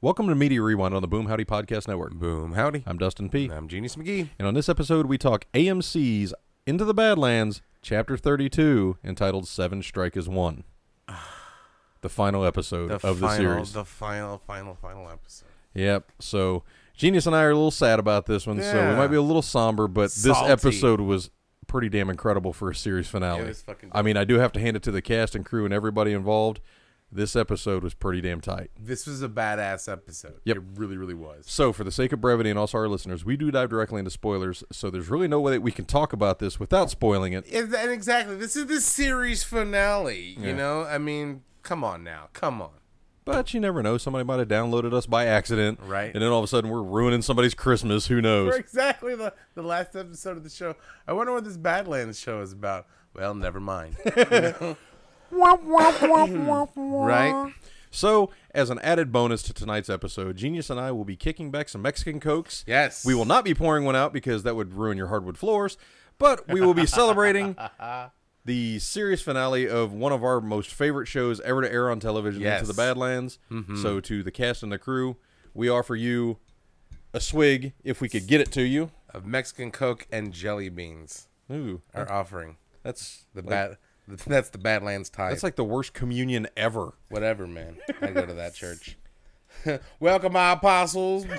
Welcome to Media Rewind on the Boom Howdy Podcast Network. Boom, howdy. I'm Dustin P. I'm Genius McGee. And on this episode, we talk AMC's Into the Badlands, Chapter 32, entitled Seven Strike as One. The final episode The of the series. the final, final, final episode. Yep. So Genius and I are a little sad about this one, so we might be a little somber, but this episode was pretty damn incredible for a series finale. It was fucking. I mean, I do have to hand it to the cast and crew and everybody involved. This episode was pretty damn tight. this was a badass episode. Yep. It really, really was. So, for the sake of brevity and also our listeners, we do dive directly into spoilers. So, there's really no way that we can talk about this without spoiling it. And exactly, this is the series finale. Yeah. You know, I mean, come on now, come on. But you never know. Somebody might have downloaded us by accident. Right. And then all of a sudden, we're ruining somebody's Christmas. Who knows? For exactly the the last episode of the show. I wonder what this Badlands show is about. Well, never mind. right? So, as an added bonus to tonight's episode, Genius and I will be kicking back some Mexican Cokes. Yes. We will not be pouring one out because that would ruin your hardwood floors, but we will be celebrating the series finale of one of our most favorite shows ever to air on television, Yes. Into the Badlands. Mm-hmm. So, to the cast and the crew, we offer you a swig if we could get it to you. Of Mexican Coke and jelly beans Ooh, are offering that's the like, bad. That's the Badlands type. That's like the worst communion ever. Whatever, man. I go to that church. Welcome, my apostles.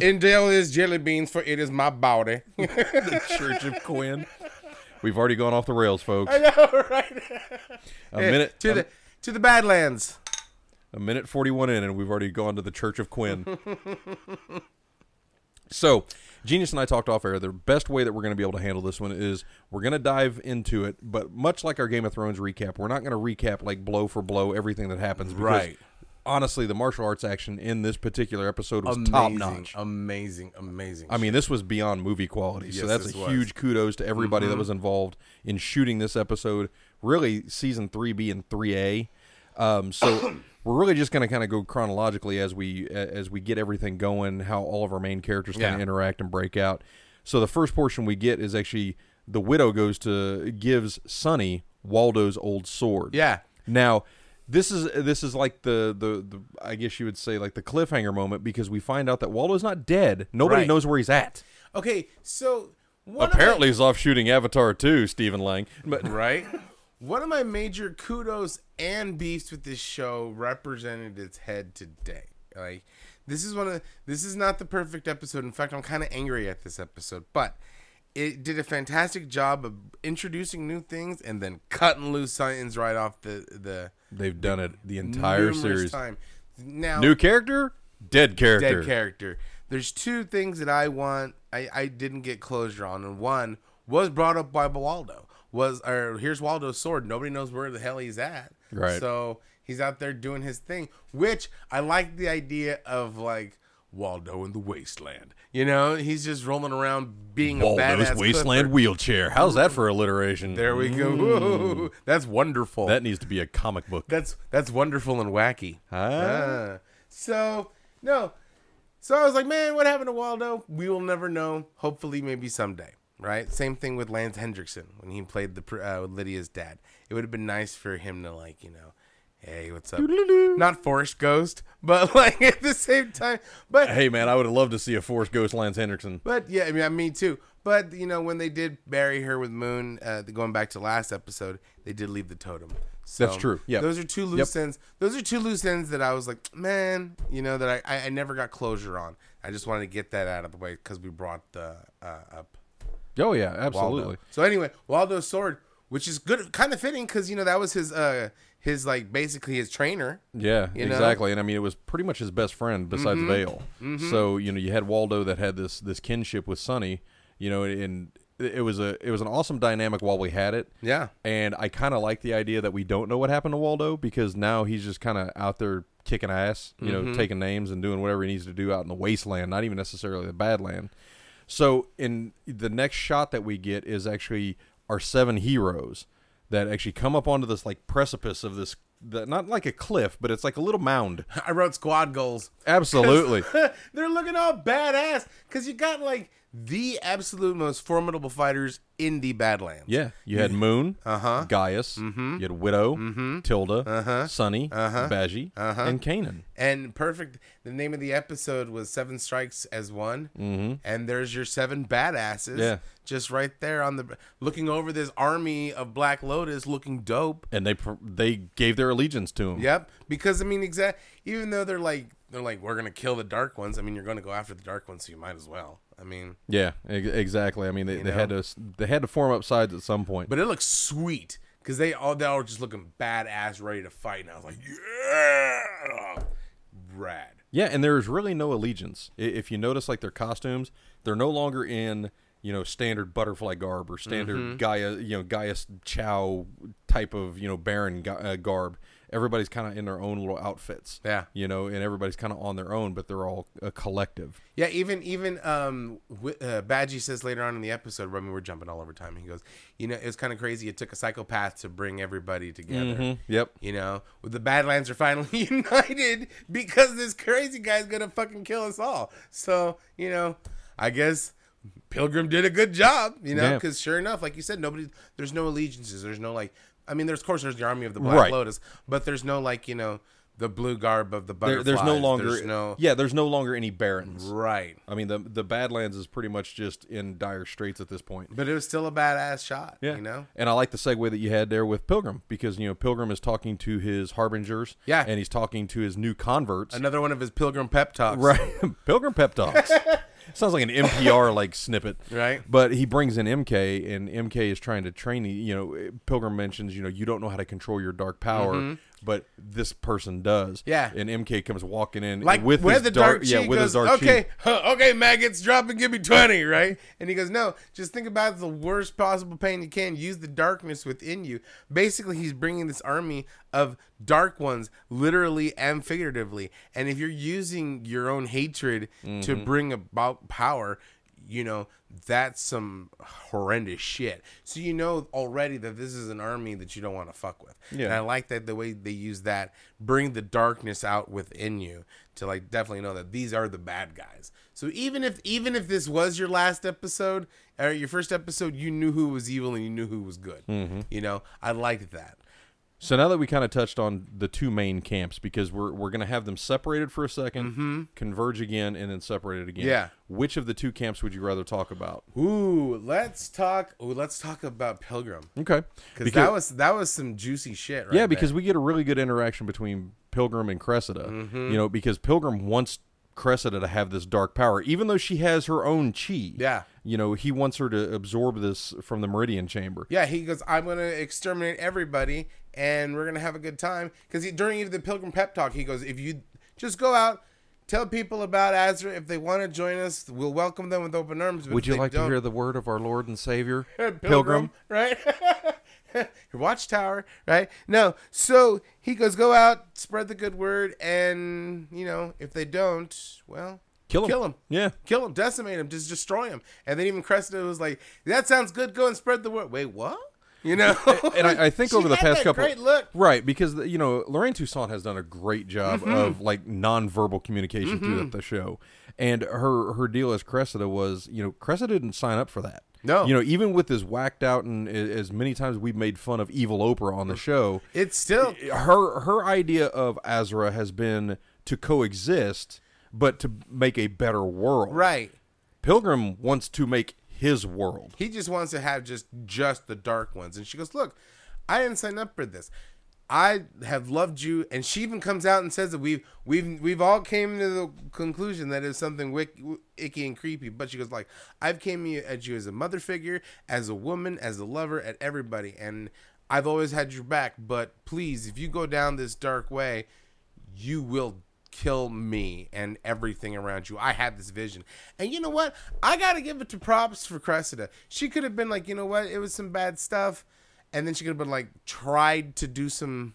Indale is jelly beans, for it is my body. the Church of Quinn. We've already gone off the rails, folks. I know, right? A minute to the to the Badlands. A minute 41 in, and we've already gone to the Church of Quinn. So, Genius and I talked off air. The best way that we're going to be able to handle this one is we're going to dive into it, but much like our Game of Thrones recap, we're not going to recap like blow for blow everything that happens. Because Right. Honestly, the martial arts action in this particular episode was top notch. amazing, amazing. I mean, this was beyond movie quality. so Yes, that's this a was. Mm-hmm. huge kudos to everybody that was involved in shooting this episode. Really, season three B and three A. Um, so we're really just going to kind of go chronologically as we as we get everything going, how all of our main characters kind of Yeah. interact and break out. So the first portion we get is actually the widow goes to gives Sunny Waldo's old sword. yeah, Now, this is this is like the, the the I guess you would say like the cliffhanger moment because we find out that Waldo's not dead. Nobody Right. knows where he's at. Okay, so one Apparently, he's off shooting Avatar too, Stephen Lang. But right. One of my major kudos and beefs with this show represented its head today. Like this is one of the, this is not the perfect episode. In fact, I'm kind of angry at this episode, but it did a fantastic job of introducing new things and then cutting loose science right off the the they've done it the entire series. Time. Now, New character, dead character. dead character. There's two things that I want. I, I didn't get closure on, and one was brought up by Waldo. Was or here's Waldo's sword. Nobody knows where the hell he's at. Right. So he's out there doing his thing, which I like the idea of like Waldo in the wasteland. You know, he's just rolling around being a Waldo's badass Wasteland clipper. wheelchair. How's that for alliteration? There we go. Whoa, that's wonderful. That needs to be a comic book. That's that's wonderful and wacky. Ah. Ah. So no, so I was like, man, what happened to Waldo? We will never know. Hopefully, maybe someday. Right. Same thing with Lance Henriksen when he played the uh, Lydia's dad. It would have been nice for him to like, you know, hey, what's up? Not Force Ghost, but like at the same time. But Hey man, I would have loved to see a Force Ghost Lance Henriksen. but yeah, I mean, me too. But you know, when they did bury her with Moon, uh, going back to last episode, they did leave the totem. So That's true. Yeah, those are two loose ends. Those are two loose ends that I was like, man, you know, that I, I, I never got closure on. I just wanted to get that out of the way because we brought the uh, up Oh yeah, Waldo. absolutely. So anyway, Waldo's sword, which is good, kind of fitting because you know that was his uh his like basically his trainer. Yeah, You know? exactly. And I mean, it was pretty much his best friend besides Mm-hmm. Veil. So you know, you had Waldo that had this this kinship with Sunny. You know, and it was a it was an awesome dynamic while we had it. Yeah. And I kind of like the idea that we don't know what happened to Waldo because now he's just kind of out there kicking ass, you Mm-hmm. know, taking names and doing whatever he needs to do out in the wasteland, not even necessarily the badland. So in the next shot that we get is actually our seven heroes that actually come up onto this like precipice of this the, not like a cliff, but it's like a little mound. I wrote squad goals. Absolutely. They're looking all badass because you got like the absolute most formidable fighters in the Badlands. Yeah, you had Moon, Uh-huh. Gaius, you had Widow, Tilda, Uh-huh. Sunny, Uh-huh. Bajie, Uh-huh. and Kanan. And perfect. The name of the episode was Seven Strikes as One. Mm-hmm. And there's your seven badasses. Yeah. Just right there on the looking over this army of Black Lotus, looking dope. And they they gave their allegiance to him. Yep. Because I mean, exact. Even though they're like they're like we're gonna kill the dark ones. I mean, you're gonna go after the dark ones, so you might as well. I mean, Yeah, e- exactly. I mean, they, they had to they had to form up sides at some point. but it looks sweet because they all they all were just looking badass, ready to fight, and I was like, yeah, rad. Yeah, and there's really no allegiance. If you notice, like their costumes, they're no longer in you know standard butterfly garb or standard Mm-hmm. Gaia you know Gaius Chau type of you know Baron uh, garb. Everybody's kind of in their own little outfits. Yeah. you know, and everybody's kind of on their own, but they're all a collective. Yeah, even even um, uh, Bajie says later on in the episode. I mean, we're jumping all over time. He goes, you know, it's kind of crazy. It took a psychopath to bring everybody together. Mhm. Yep. You know, the Badlands are finally united because this crazy guy's gonna fucking kill us all. So you know, I guess Pilgrim did a good job. You know, Yeah. because sure enough, like you said, nobody. There's no allegiances. There's no like. I mean, there's of course there's the army of the Black Right. Lotus, but there's no like you know the blue garb of the There, butterflies. there's no longer There's no yeah. There's no longer any barons. right. I mean, the the Badlands is pretty much just in dire straits at this point. But it was still a badass shot. Yeah, You know? and I like the segue that you had there with Pilgrim because you know Pilgrim is talking to his harbingers, Yeah. and he's talking to his new converts, Another one of his pilgrim pep talks. right? Pilgrim pep talks. Sounds like an NPR like snippet, Right. But he brings in MK, and MK is trying to train you. You know, Pilgrim mentions, you know, you don't know how to control your dark power, mm-hmm. But this person does. Yeah. and MK comes walking in Like with his the dark, yeah, chi with goes, his dark okay, huh, okay, maggots, drop and give me twenty, right? And he goes, no, just think about the worst possible pain you can. Use the darkness within you. Basically, he's bringing this army of dark ones, literally and figuratively. And if you're using your own hatred to Mm-hmm. bring about power, you know that's some horrendous shit. So you know already that this is an army that you don't want to fuck with. Yeah. And I like that the way they use that, bring the darkness out within you to like definitely know that these are the bad guys. So even if even if this was your last episode or your first episode, you knew who was evil and you knew who was good. Mm-hmm. You know, I liked that. So now that we kind of touched on the two main camps, because we're we're gonna have them separated for a 2nd converge again, and then separated again. Mm-hmm. Yeah. Which of the two camps would you rather talk about? Ooh, let's talk. Ooh, let's talk about Pilgrim Okay. because that was that was some juicy shit. Right yeah, there. because we get a really good interaction between Pilgrim and Cressida. Mm-hmm. You know, because Pilgrim wants Cressida to have this dark power, even though she has her own chi. Yeah. You know, he wants her to absorb this from the Meridian Chamber. Yeah, he goes, I'm going to exterminate everybody and we're going to have a good time. Because during the Pilgrim Pep Talk, he goes, if you just go out, tell people about Azra. If they want to join us, we'll welcome them with open arms. Would you like to hear the word of our Lord and Savior, Pilgrim, right? Your watchtower, right? No. So he goes, go out, spread the good word. And, you know, if they don't, well, Kill him. Kill him. Yeah. kill him, decimate him, just destroy him. And then even Cressida was like, "That sounds good. Go and spread the word." Wait, what? You know? And I, I think over the past couple, great look. right? Because you know, Lorraine Toussaint has done a great job Mm-hmm. of like nonverbal communication through the show, and her her deal as Cressida was, you know, Cressida didn't sign up for that. No. you know, even with as whacked out and as many times we've made fun of evil Oprah on the show, It's still her her idea of Azra has been to coexist, but to make a better world. right. Pilgrim wants to make his world. He just wants to have just just the dark ones. And she goes, "Look, I didn't sign up for this. I have loved you." And she even comes out and says that we've we've we've all came to the conclusion that it's something wick, icky and creepy. But she goes like, "I've came at you as a mother figure, as a woman, as a lover, at everybody, and I've always had your back. But please, if you go down this dark way, you will." Kill me and everything around you. I had this vision. And you know what? I got to give it to props for Cressida. She could have been like, you know what? It was some bad stuff. And then she could have been like, tried to do some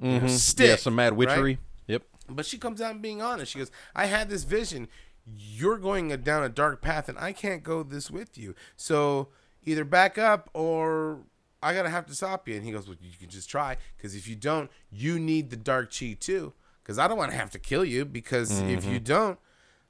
know, mm-hmm. stick. Yeah, some mad right? witchery. Yep. But she comes out and being honest. She goes, I had this vision. You're going down a dark path and I can't go this with you. So either back up or I got to have to stop you. And he goes, Well, you can just try. Because if you don't, you need the dark chi too. Because I don't want to have to kill you. Because if you mm-hmm. don't,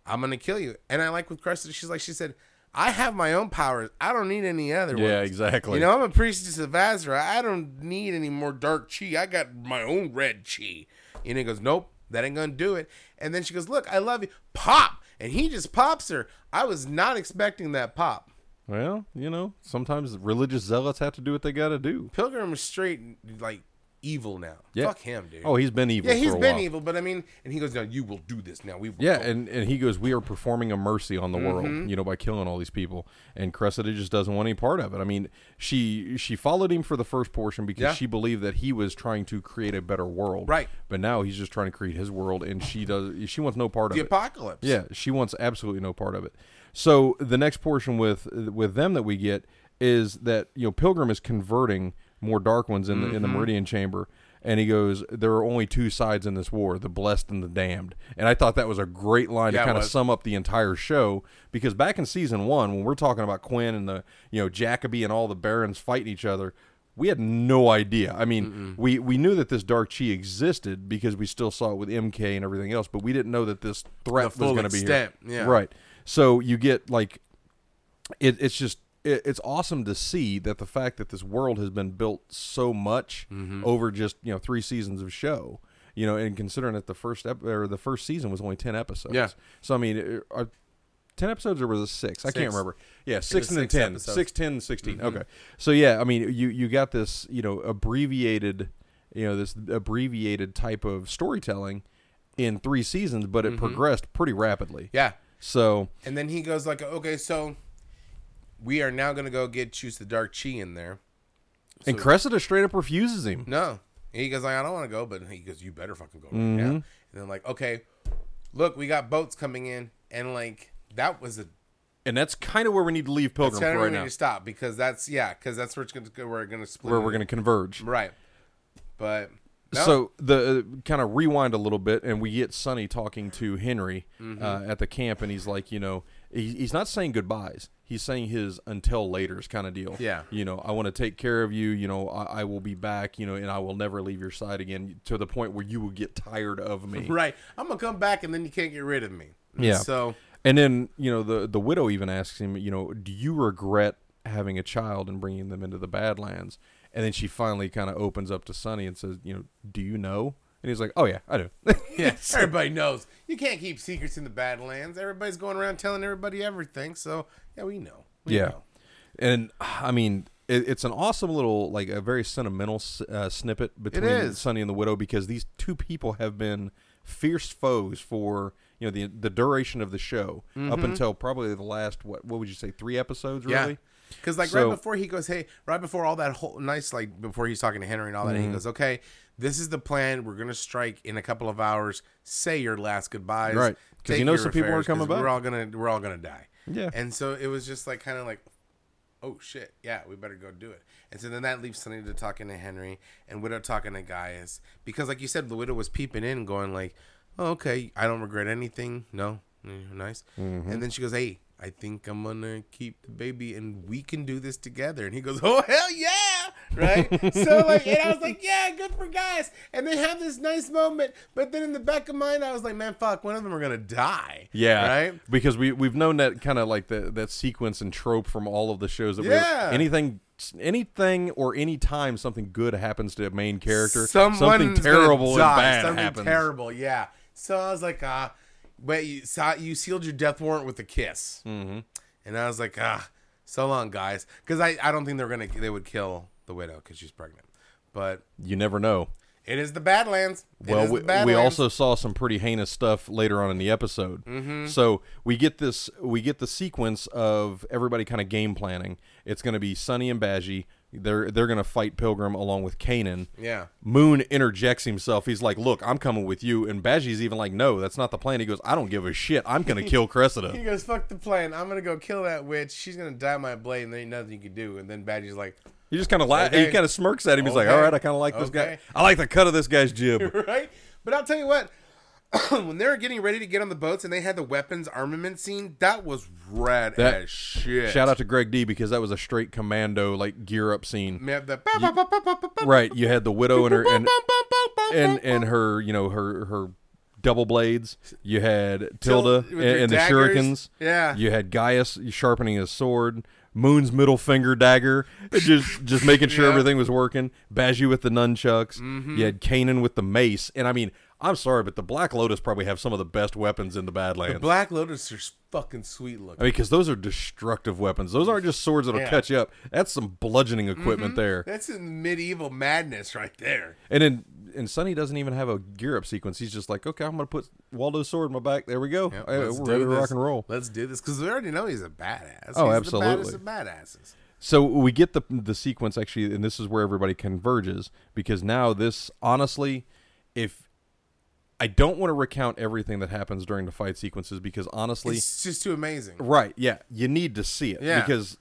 I'm going to kill you. And I like with Cressida, she's like, she said, I have my own powers. I don't need any other Yeah, ones. exactly. You know, I'm a priestess of Azra. I don't need any more dark chi. I got my own red chi. And he goes, Nope, that ain't gonna do it. And then she goes, Look, I love you. Pop. And he just pops her. I was not expecting that pop. Well, you know, sometimes religious zealots have to do what they got to do. Pilgrim is straight like evil now. Yeah. Fuck him, dude. Oh, he's been evil. yeah, he's been while. evil, but I mean, and he goes, "No, you will do this now. We will Yeah, go." and, and he goes, We are performing a mercy on the Mm-hmm. world, you know, by killing all these people. And Cressida just doesn't want any part of it. I mean, she she followed him for the first portion because Yeah. she believed that he was trying to create a better world. Right. But now he's just trying to create his world and she does she wants no part the of it. The apocalypse. Yeah, she wants absolutely no part of it. So the next portion with with them that we get is that you know Pilgrim is converting more Dark Ones in the in the Mm-hmm. Meridian Chamber, and he goes, "There are only two sides in this war: the blessed and the damned." And I thought that was a great line Yeah, to kind of sum up the entire show because back in season one, when we're talking about Quinn and the you know Jacoby and all the barons fighting each other. We had no idea. I mean, we, we knew that this dark chi existed because we still saw it with MK and everything else, but we didn't know that this threat was going to be here. yeah. Right. So you get like it, it's just it, it's awesome to see that the fact that this world has been built so much Mm-hmm. over just you know three seasons of show you know and considering that the first ep- or the first season was only 10 episodes Yeah. so i mean it- are 10 episodes or was it six, i can't remember yeah six and then six 10 episodes. Mm-hmm. six 10 16 okay so yeah i mean you you got this you know abbreviated you know this abbreviated type of storytelling in three seasons but Mm-hmm. it progressed pretty rapidly yeah. so And then he goes like, "Okay, so we are now gonna go get choose the dark chi in there." and Cressida straight up refuses him No, he goes like, "I don't want to go," but he goes, "You better fucking go right Mm-hmm. now." And then like, okay, look, we got boats coming in, and like that was a and that's kind of where we need to leave pilgrim Saturday for right we need now to stop because that's yeah, because that's where it's gonna go. We're gonna split. where we're going to converge right, but no. So the uh, kind of rewind a little bit, and we get Sunny talking to Henry Mm-hmm. uh, at the camp, and he's like, you know, he's not saying goodbyes. He's saying his until later's kind of deal. Yeah. You know, I want to take care of you. You know, I, I will be back. You know, and I will never leave your side again to the point where you will get tired of me. right, I'm gonna come back, and then you can't get rid of me. Yeah. So And then you know the the widow even asks him, you know, do you regret having a child and bringing them into the Badlands? And then she finally kind of opens up to Sunny and says, you know, do you know? And he's like, oh yeah, I do. yeah, everybody knows you can't keep secrets in the Badlands. Everybody's going around telling everybody everything. So yeah, we know. We Yeah. know. and I mean, it, it's an awesome little, like a very sentimental uh, snippet between. Sunny and the widow because these two people have been fierce foes for you know the the duration of the show up until probably the last what what would you say three episodes Mm-hmm. Yeah. Because like So- right before he goes, hey, right before all that whole nice like before he's talking to Henry and all that, Mm-hmm. he goes, okay, this is the plan. We're gonna strike in a couple of hours. Say your last goodbyes, Right. 'Cause he Take knows your some people 'cause coming back. We're all gonna we're all gonna die. Yeah. And so it was just like kind of like, oh shit, yeah, we better go do it. And so then that leaves Sunny to talking to Henry and Widow talking to Gaius because like you said, the Widow was peeping in, going like, oh, okay, I don't regret anything. No, Mm, nice. Mm-hmm. And then she goes, hey. I think I'm gonna keep the baby, and we can do this together. And he goes, "Oh hell yeah!" Right? so like, and I was like, "Yeah, good for guys." And they have this nice moment, but then in the back of mind, I was like, "Man, fuck, one of them are gonna die." Yeah, right. Because we we've known that kind of like the, that sequence and trope from all of the shows that Yeah. we anything anything or any time something good happens to a main character, Someone's something terrible and bad something happens. Terrible, yeah. So I was like, ah, but you saw you sealed your death warrant with a kiss, mm-hmm. and I was like, ah, so long, guys, because I I don't think they're gonna they would kill the widow because she's pregnant, but You never know. it is the Badlands. It Well, we, the we also saw some pretty heinous stuff later on in the episode. Mm-hmm. So we get this, we get the sequence of everybody kind of game planning. It's going to be Sunny and Bajie. They're they're going to fight Pilgrim along with Kanan. yeah. Moon interjects himself. He's like, "Look, I'm coming with you." And Bajie's even like, "No, that's not the plan." He goes, "I don't give a shit. I'm going to kill Cressida." He goes, fuck the plan. I'm gonna go kill that witch. She's gonna die my blade, and there ain't nothing you can do. And then Bajie's like, He just kind of la- Okay. he kind of smirks at him. He's like, "All right, I kind of like this guy. I like the cut of this guy's jib." right? But I'll tell you what, when they were getting ready to get on the boats and they had the weapons armament scene, that was rad That- as shit. Shout out to Greg D because that was a straight commando like gear up scene. The Right, you had the widow and her and and and her, you know, her her double blades. You had Til- Tilda and, and the shurikens. Yeah. You had Gaius sharpening his sword. Moon's middle finger dagger, just just making sure Yeah. Mm-hmm. everything was working. Bajie with the nunchucks. You had Kanan with the mace, and I mean, I'm sorry, but the Black Lotus probably have some of the best weapons in the Badlands. The Black Lotus are fucking sweet looking. I mean, because those are destructive weapons. Those aren't just swords that'll Yeah. Mm-hmm. cut you up. That's some bludgeoning equipment there. That's in medieval madness right there. And then and Sunny doesn't even have a gear up sequence. He's just like, okay, I'm gonna put Waldo's sword in my back. There we go. Yep, Hey, we're ready to rock and roll. Let's do this because we already know he's a badass. Oh, he's absolutely. The baddest of badasses. So we get the the sequence actually, and this is where everybody converges because now this honestly, if I don't want to recount everything that happens during the fight sequences because honestly, It's just too amazing. right? Yeah, you need to see it Yeah. because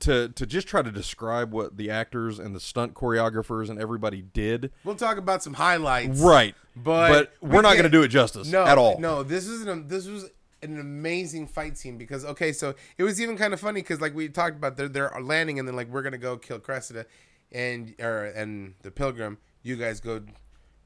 to to just try to describe what the actors and the stunt choreographers and everybody did, We'll talk about some highlights. right? But but we we're not going to do it justice No, at all. No, this is an this was an amazing fight scene because okay, so it was even kind of funny because like we talked about, they're they're landing and then like we're gonna go kill Cressida, and or and the Pilgrim. You guys go.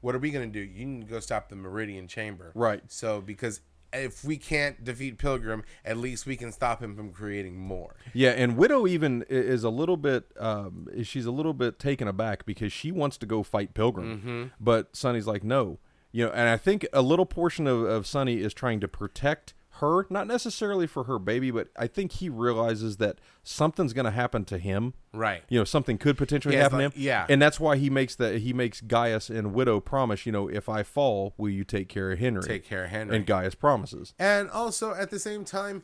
What are we gonna do? You need to go stop the Meridian Chamber. Right. So because if we can't defeat Pilgrim, at least we can stop him from creating more. Yeah, and Widow even is a little bit. Um, she's a little bit taken aback because she wants to go fight Pilgrim, Mm-hmm. but Sunny's like, no, you know. And I think a little portion of, of Sunny is trying to protect her, not necessarily for her baby, but I think he realizes that something's going to happen to him. Right. You know, something could potentially Yeah, happen like- to him. yeah. and that's why he makes that he makes Gaius and Widow promise. You know, if I fall, will you take care of Henry? Take care of Henry. And Gaius promises. And also at the same time,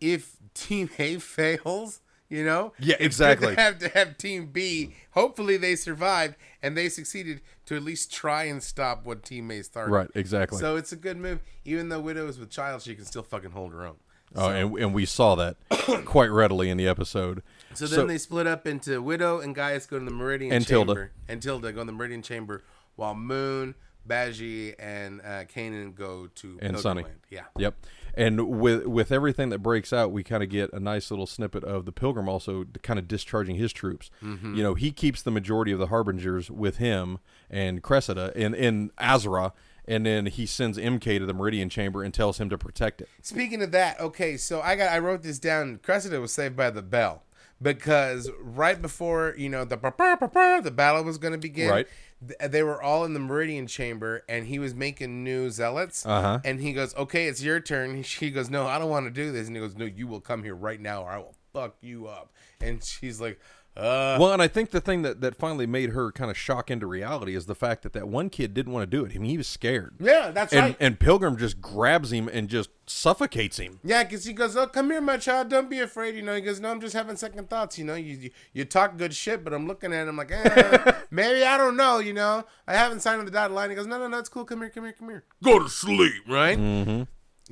if Team A fails, you know, Yeah, exactly. to have to have Team B. Hopefully they survived and they succeeded to at least try and stop what Team A started. Right, exactly. So it's a good move. Even though Widow is with child, she can still fucking hold her own. Oh, and, and we saw that quite readily in the episode. So then they split up into Widow and Gaius go to the Meridian And Chamber. Tilda. And Tilda go in the Meridian Chamber while Moon, Bajie, and uh, Kanan go to And Sunny. Yeah. Yep. And with with everything that breaks out, we kind of get a nice little snippet of the Pilgrim also kind of discharging his troops. Mm-hmm. You know, he keeps the majority of the Harbingers with him and Cressida in in Azra, and then he sends MK to the Meridian Chamber and tells him to protect it. Speaking of that, okay, so I got I wrote this down. Cressida was saved by the bell because right before you know the the battle was going to begin, Right. th- They were all in the Meridian Chamber, and he was making new zealots. Uh-huh. And he goes, "Okay, it's your turn." She goes, "No, I don't want to do this." And he goes, "No, you will come here right now, or I will fuck you up." And she's like, "Uh, Well, and I think the thing that, that finally made her kind of shock into reality is the fact that that one kid didn't want to do it. I mean, he was scared. yeah, that's And, right." and Pilgrim just grabs him and just suffocates him. Yeah, because he goes, "Oh, come here, my child. Don't be afraid." You know, he goes, "No, I'm just having second thoughts. You know, you you, you talk good shit, but I'm looking at him like, eh, maybe I don't know. You know, I haven't signed on the dotted line." He goes, "No, no, no, it's cool. Come here, come here, come here. Go to sleep, right?" Mm-hmm.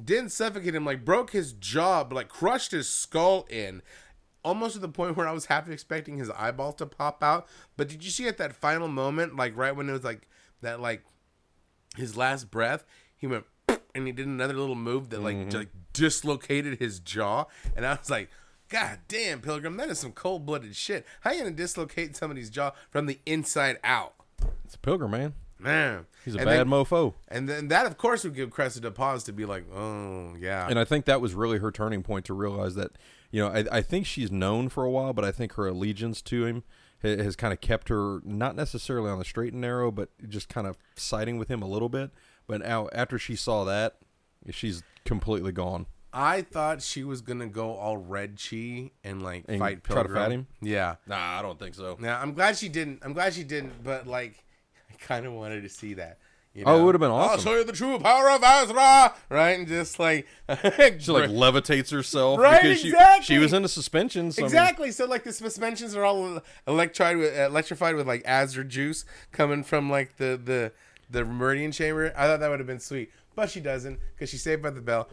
Didn't suffocate him, like broke his jaw, but like crushed his skull in. Almost to the point where I was half expecting his eyeball to pop out. But did you see at that final moment, like right when it was like that, like his last breath, he went and he did another little move that like Mm-hmm. like dislocated his jaw, and I was like, God damn, Pilgrim, that is some cold blooded shit. How you gonna dislocate somebody's jaw from the inside out? It's a Pilgrim, man. Man, He's a and bad then, mofo. And then that, of course, would give Cressida pause to be like, oh yeah, And I think that was really her turning point to realize that, you know, I, I think she's known for a while, but I think her allegiance to him ha- has kind of kept her not necessarily on the straight and narrow, but just kind of siding with him a little bit. But now, after she saw that, she's completely gone. I thought she was gonna go all red chi and like And fight try to Pilgrim. fight him? Yeah. Nah, I don't think so. Now I'm glad she didn't. I'm glad she didn't. But like, I kind of wanted to see that. You Oh, it would've been awesome. I'll show you the true power of Azra, right? And just like, She like levitates herself Right, because she, exactly. she was in a suspension. So I mean- exactly. So like the suspensions are all electrified with electrified with like Azra juice coming from like the the the Meridian chamber. I thought that would have been sweet, but she doesn't because she's saved by the bell.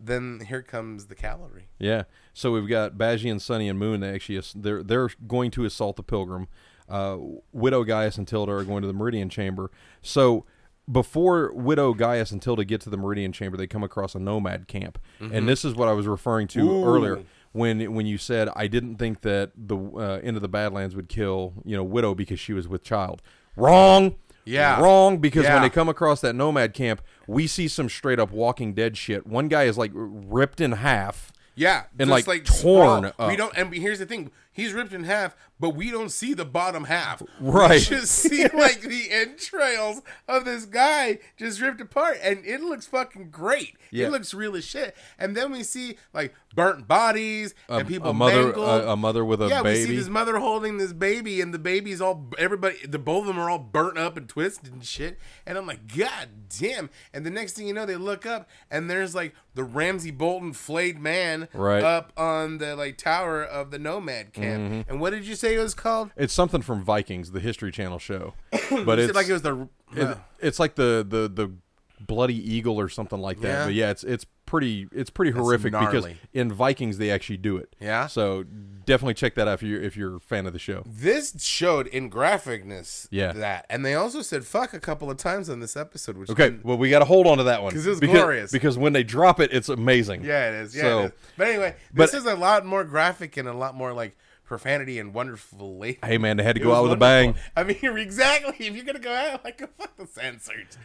Then here comes the cavalry. Yeah. So we've got Bajie and Sunny and Moon. They actually they're they're going to assault the Pilgrim. Uh, Widow Gaius and Tilda are going to the Meridian Chamber. So before Widow Gaius and Tilda get to the Meridian Chamber, they come across a nomad camp, and this is what I was referring to Ooh. earlier when when you said I didn't think that the uh, end of the Badlands would kill you know Widow because she was with child. Wrong. Yeah. Wrong because Yeah. when they come across that nomad camp, we see some straight up Walking Dead shit. One guy is like ripped in half. Yeah, And, just, like, torn sprawl. We don't, and here's the thing: he's ripped in half, but we don't see the bottom half. Right. We just see like the entrails of this guy just ripped apart, and it looks fucking great. Yeah. It looks real as shit. And then we see like burnt bodies and people a mother, a, a mother with a yeah, we see baby. this mother holding this baby, and the baby's all everybody. The both of them are all burnt up and twisted and shit. And I'm like, God damn! And the next thing you know, they look up, and there's like the Ramsay Bolton flayed man Right. up on the like tower of the Nomad camp. Mm-hmm. And what did you say it was called? It's something from Vikings, the History Channel show. But it's like it was the. it- it's like the the the bloody eagle or something like that. Yeah. But yeah, it's it's pretty it's pretty horrific because in Vikings they actually do it. Yeah? So definitely check that out if you are if you're a fan of the show. this showed in graphicness Yeah. that, and they also said "fuck" a couple of times on this episode, which Okay, well we got to hold on to that one 'Cause it was because, glorious. Because when they drop it, it's amazing. Yeah, it is. Yeah, So- it is. But anyway, but- this is a lot more graphic and a lot more like profanity and wonderful late. Hey man, they had to It go out with a bang. I mean, exactly. If you're gonna go out like a fuck the censors.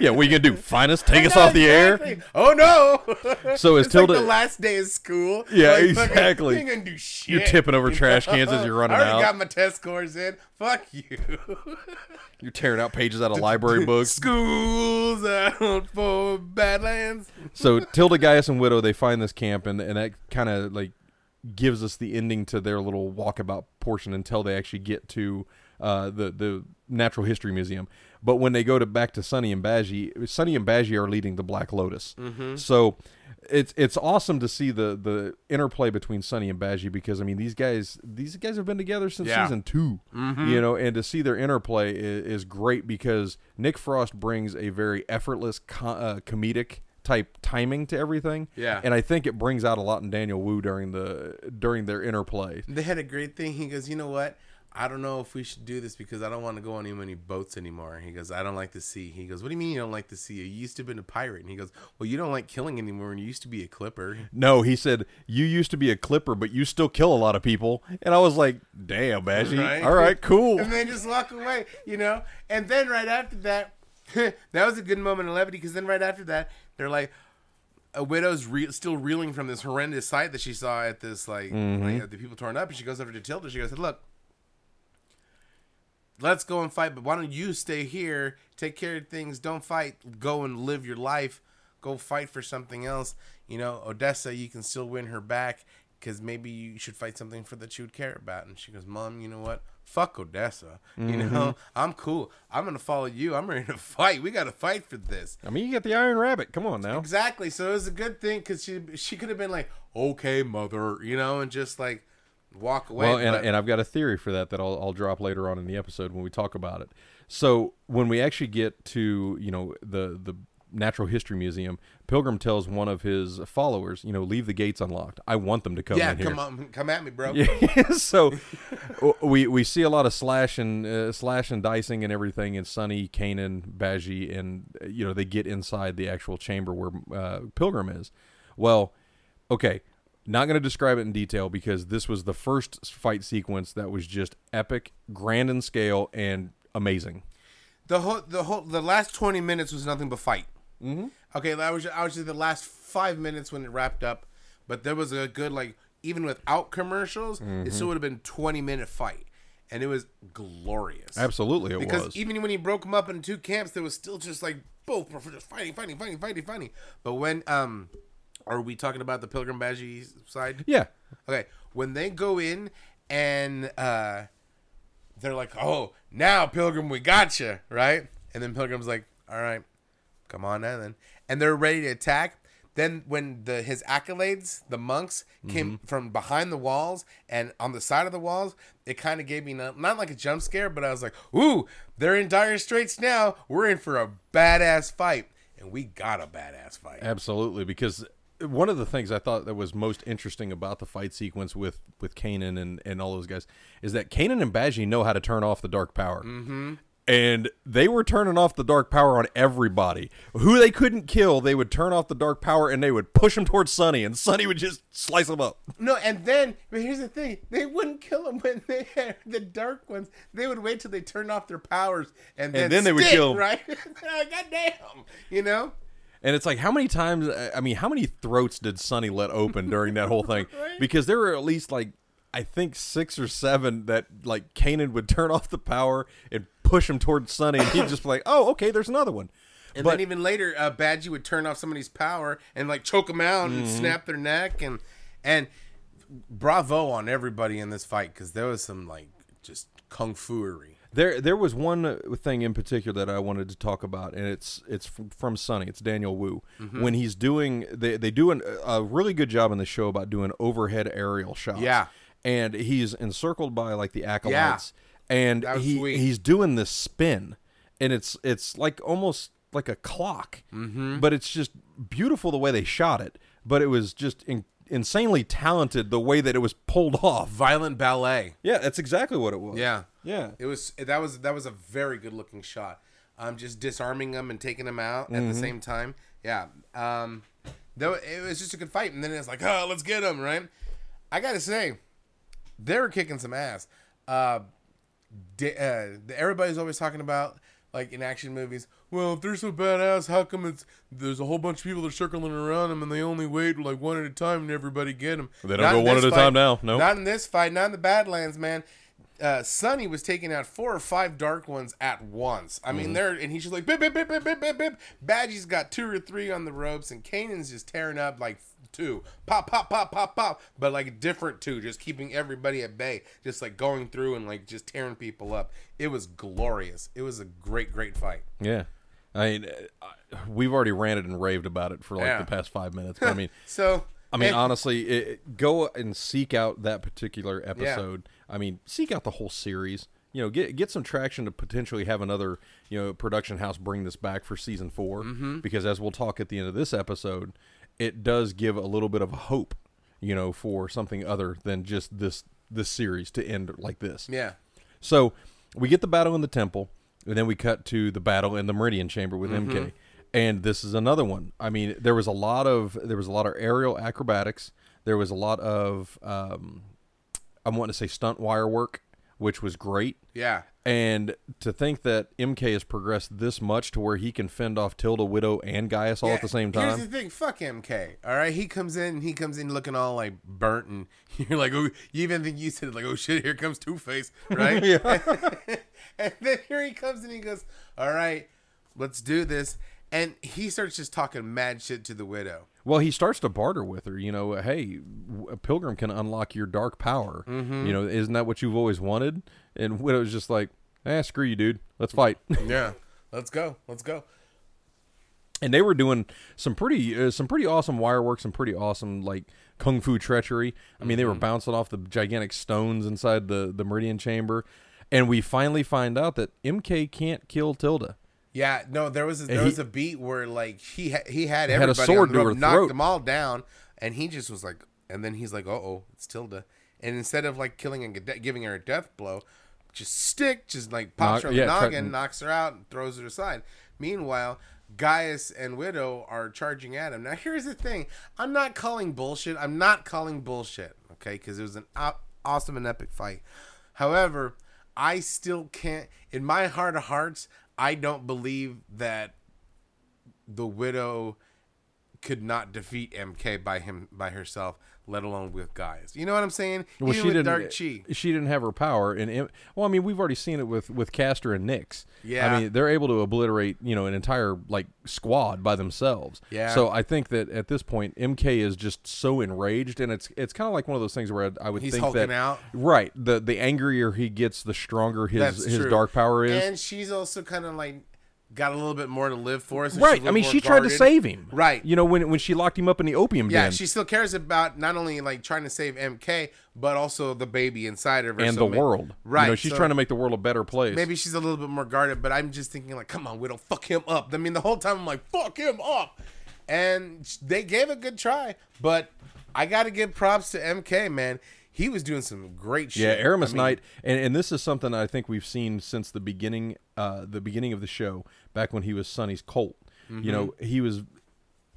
yeah, what are you gonna do? Find us, take us off the air. Oh no! So is it's like the last day of school. Yeah, Like, fucking- exactly. you gonna do shit. You're tipping over trash cans as you're running I already out. got my test scores in. Fuck you. You're tearing out pages out of library books. Schools out for Badlands. so Tilda, Gaius, and Widow they find this camp, and and that kind of like gives us the ending to their little walkabout portion until they actually get to uh, the the Natural History Museum. But when they go to back to Sunny and Bajie, Sunny and Bajie are leading the Black Lotus. So it's it's awesome to see the the interplay between Sunny and Bajie because I mean these guys these guys have been together since Yeah. season 2 you know, and to see their interplay is, is great because Nick Frost brings a very effortless co- uh, comedic type timing to everything. Yeah. and I think it brings out a lot in Daniel Wu during the during their interplay. They had a great thing. He goes, you know what? I don't know if we should do this because I don't want to go on any many boats anymore. He goes, I don't like the sea. He goes, What do you mean you don't like the sea? You used to have been a pirate. And he goes, Well, you don't like killing anymore, and you used to be a clipper. No, he said you used to be a clipper, but you still kill a lot of people, and I was like, "Damn, Bajie! Right? All right, cool." and then just walk away, you know. And then right after that, that was a good moment of levity because then right after that, they're like, a widow's re- still reeling from this horrendous sight that she saw at this like, mm-hmm. like, at the people torn up, and she goes over to Tilda. She goes, "Look, let's go and fight, but why don't you stay here, take care of things, don't fight, go and live your life, go fight for something else. You know, Odessa, you can still win her back because maybe you should fight something for that you would care about. And she goes, Mom, you know what? Fuck Odessa. You mm-hmm. know, I'm cool. I'm gonna follow you. I'm ready to fight. We got to fight for this. I mean, you got the Iron Rabbit. Come on now. Exactly. So it was a good thing because she she could have been like, okay, mother, you know, and just like walk away. Well, and, but- and I've got a theory for that that I'll, I'll drop later on in the episode when we talk about it. So when we actually get to you know the the Natural History Museum, Pilgrim tells one of his followers, you know, leave the gates unlocked. I want them to come yeah, in here. come on, come at me, bro. Yeah, so we we see a lot of slash and uh, slash and dicing and everything, and Sunny, Kanan, Bajie, and uh, you know they get inside the actual chamber where uh, Pilgrim is. Well, okay, not going to describe it in detail because this was the first fight sequence that was just epic, grand in scale, and amazing. The whole, the whole, the last twenty minutes was nothing but fight. Mm-hmm. Okay, that was I was just the last five minutes when it wrapped up, but there was a good like even without commercials, it still would have been twenty minute fight, and it was glorious. Absolutely, it because was. even when he broke them up in two camps, there was still just like both were just fighting, fighting, fighting, fighting, fighting. But when um, are we talking about the Pilgrim Bajie side? yeah, Okay, when they go in and uh, they're like, "Oh, now Pilgrim, we got you," right? And then Pilgrim's like, "All right, come on now then," and they're ready to attack. Then when the his acolytes, the monks came from behind the walls and on the side of the walls, it kind of gave me not, not like a jump scare, but I was like, "Ooh, they're in dire straits now. We're in for a badass fight." And we got a badass fight. Absolutely, because one of the things I thought that was most interesting about the fight sequence with with Kanan and, and all those guys is that Kanan and Bajie know how to turn off the dark power. Mm-hmm. And they were turning off the dark power on everybody. Who they couldn't kill, they would turn off the dark power and they would push them towards Sunny, and Sunny would just slice them up. No, and then, but here's the thing: they wouldn't kill them when they had the dark ones. They would wait till they turned off their powers, and then, then they would kill. kill 'em. Right? God damn, you know. And it's like, how many times? I mean, how many throats did Sunny let open during that whole thing? Right. Because there were at least like, I think six or seven that like Kanan would turn off the power and push him towards Sunny, and he'd just be like, "Oh, okay, there's another one." And But- then even later, uh, Bajie would turn off somebody's power and like choke them out Mm-hmm. and snap their neck and and bravo on everybody in this fight because there was some like just kung fuery. There, there was one thing in particular that I wanted to talk about, and it's it's from, from Sunny. It's Daniel Wu Mm-hmm. when he's doing they they do an, a really good job in the show about doing overhead aerial shots. Yeah. and he's encircled by like the acolytes, and he sweet. he's doing this spin, and it's it's like almost like a clock, mm-hmm. but it's just beautiful the way they shot it. But it was just in, insanely talented the way that it was pulled off. Violent ballet. Yeah, that's exactly what it was. Yeah. yeah. It was that was that was a very good looking shot. Um, just disarming them and taking them out at the same time. Yeah. Um, though it was just a good fight, and then it's like, oh, let's get them right. I gotta say, they were kicking some ass. Uh, uh, everybody's always talking about like in action movies. Well, if they're so badass, how come it's there's a whole bunch of people that are circling around them and they only wait like one at a time and everybody get them. They don't go one at a time now, no. Not in this fight. Not in the Badlands, man. Uh, Sunny was taking out four or five dark ones at once. I Mm-hmm. mean, they're and he's just like bip bip bip bip bip bip bip. Bajie's got two or three on the ropes, and Kanan's just tearing up like two, pop pop pop pop pop, but like different two, just keeping everybody at bay, just like going through and like just tearing people up. It was glorious. It was a great great fight. Yeah. I mean, uh, we've already ranted and raved about it for like Yeah. the past five minutes. But I mean, So I mean, and- honestly, it, go and seek out that particular episode. I mean, seek out the whole series. You know, get get some traction to potentially have another you know production house bring this back for season 4 Mm-hmm. Because as we'll talk at the end of this episode, it does give a little bit of a hope. You know, for something other than just this this series to end like this. yeah. So we get the battle in the temple, and then we cut to the battle in the Meridian Chamber with Mm-hmm. MK. And this is another one. I mean, there was a lot of there was a lot of aerial acrobatics. There was a lot of um, I'm wanting to say stunt wire work, which was great. Yeah. And to think that MK has progressed this much to where he can fend off Tilda, Widow, and Gaius all Yeah, at the same time. Here's the thing, fuck MK. All right, he comes in, he comes in looking all like burnt, and you're like, oh, you even think you said like, oh shit, here comes Two Face, right? And then here he comes and he goes, all right, let's do this, and he starts just talking mad shit to the widow. Well, he starts to barter with her. You know, hey, a pilgrim can unlock your dark power. Mm-hmm. You know, isn't that what you've always wanted? And Widow's just like, eh, screw you, dude. Let's fight. Yeah, let's go, let's go. and they were doing some pretty, uh, some pretty awesome wire work, some pretty awesome like kung fu treachery. I mean, they Mm-hmm. were bouncing off the gigantic stones inside the the Meridian Chamber, and we finally find out that MK can't kill Tilda. Yeah, no, there was a, there he- was a beat where like he ha- he had Had everybody sword the to rope, knocked them all down, and he just was like, and then he's like, "Uh oh, it's Tilda," and instead of like killing and giving her a death blow, just stick, just like pops Knock- her on yeah, the noggin, knocks her out, and throws her aside. Meanwhile. Gaius and Widow are charging at him. Now, here's the thing: I'm not calling bullshit. I'm not calling bullshit, okay? Because it was an aw- awesome and epic fight. However, I still can't. In my heart of hearts, I don't believe that the widow could not defeat MK by him by herself, let alone with guys. You know what I'm saying? Well, Even she with didn't. Dark Chi. She didn't have her power, and well, I mean, we've already seen it with with Castor and Nyx. Yeah. I mean, they're able to obliterate you know an entire like squad by themselves. Yeah. So I think that at this point, MK is just so enraged, and it's it's kind of like one of those things where I, I would He's think that out. right the the angrier he gets, the stronger his That's his true. dark power is. And she's also kind of like got a little bit more to live for. So right. I mean, she tried to save him. Right. You know when when she locked him up in the opium Yeah, den. Yeah, she still cares about not only like trying to save MK, but also the baby inside of her and So the ma- world, Right. You know, she's so trying to make the world a better place. Maybe she's a little bit more guarded, but I'm just thinking like, come on, we don't fuck him up. I mean, the whole time I'm like, fuck him up, and they gave a good try, but I got to give props to MK, man. he was doing some great shit. Yeah, Aramis I mean, Knight, and, and this is something I think we've seen since the beginning, uh, the beginning of the show, back when he was Sunny's Colt. You know, Mm-hmm. he was.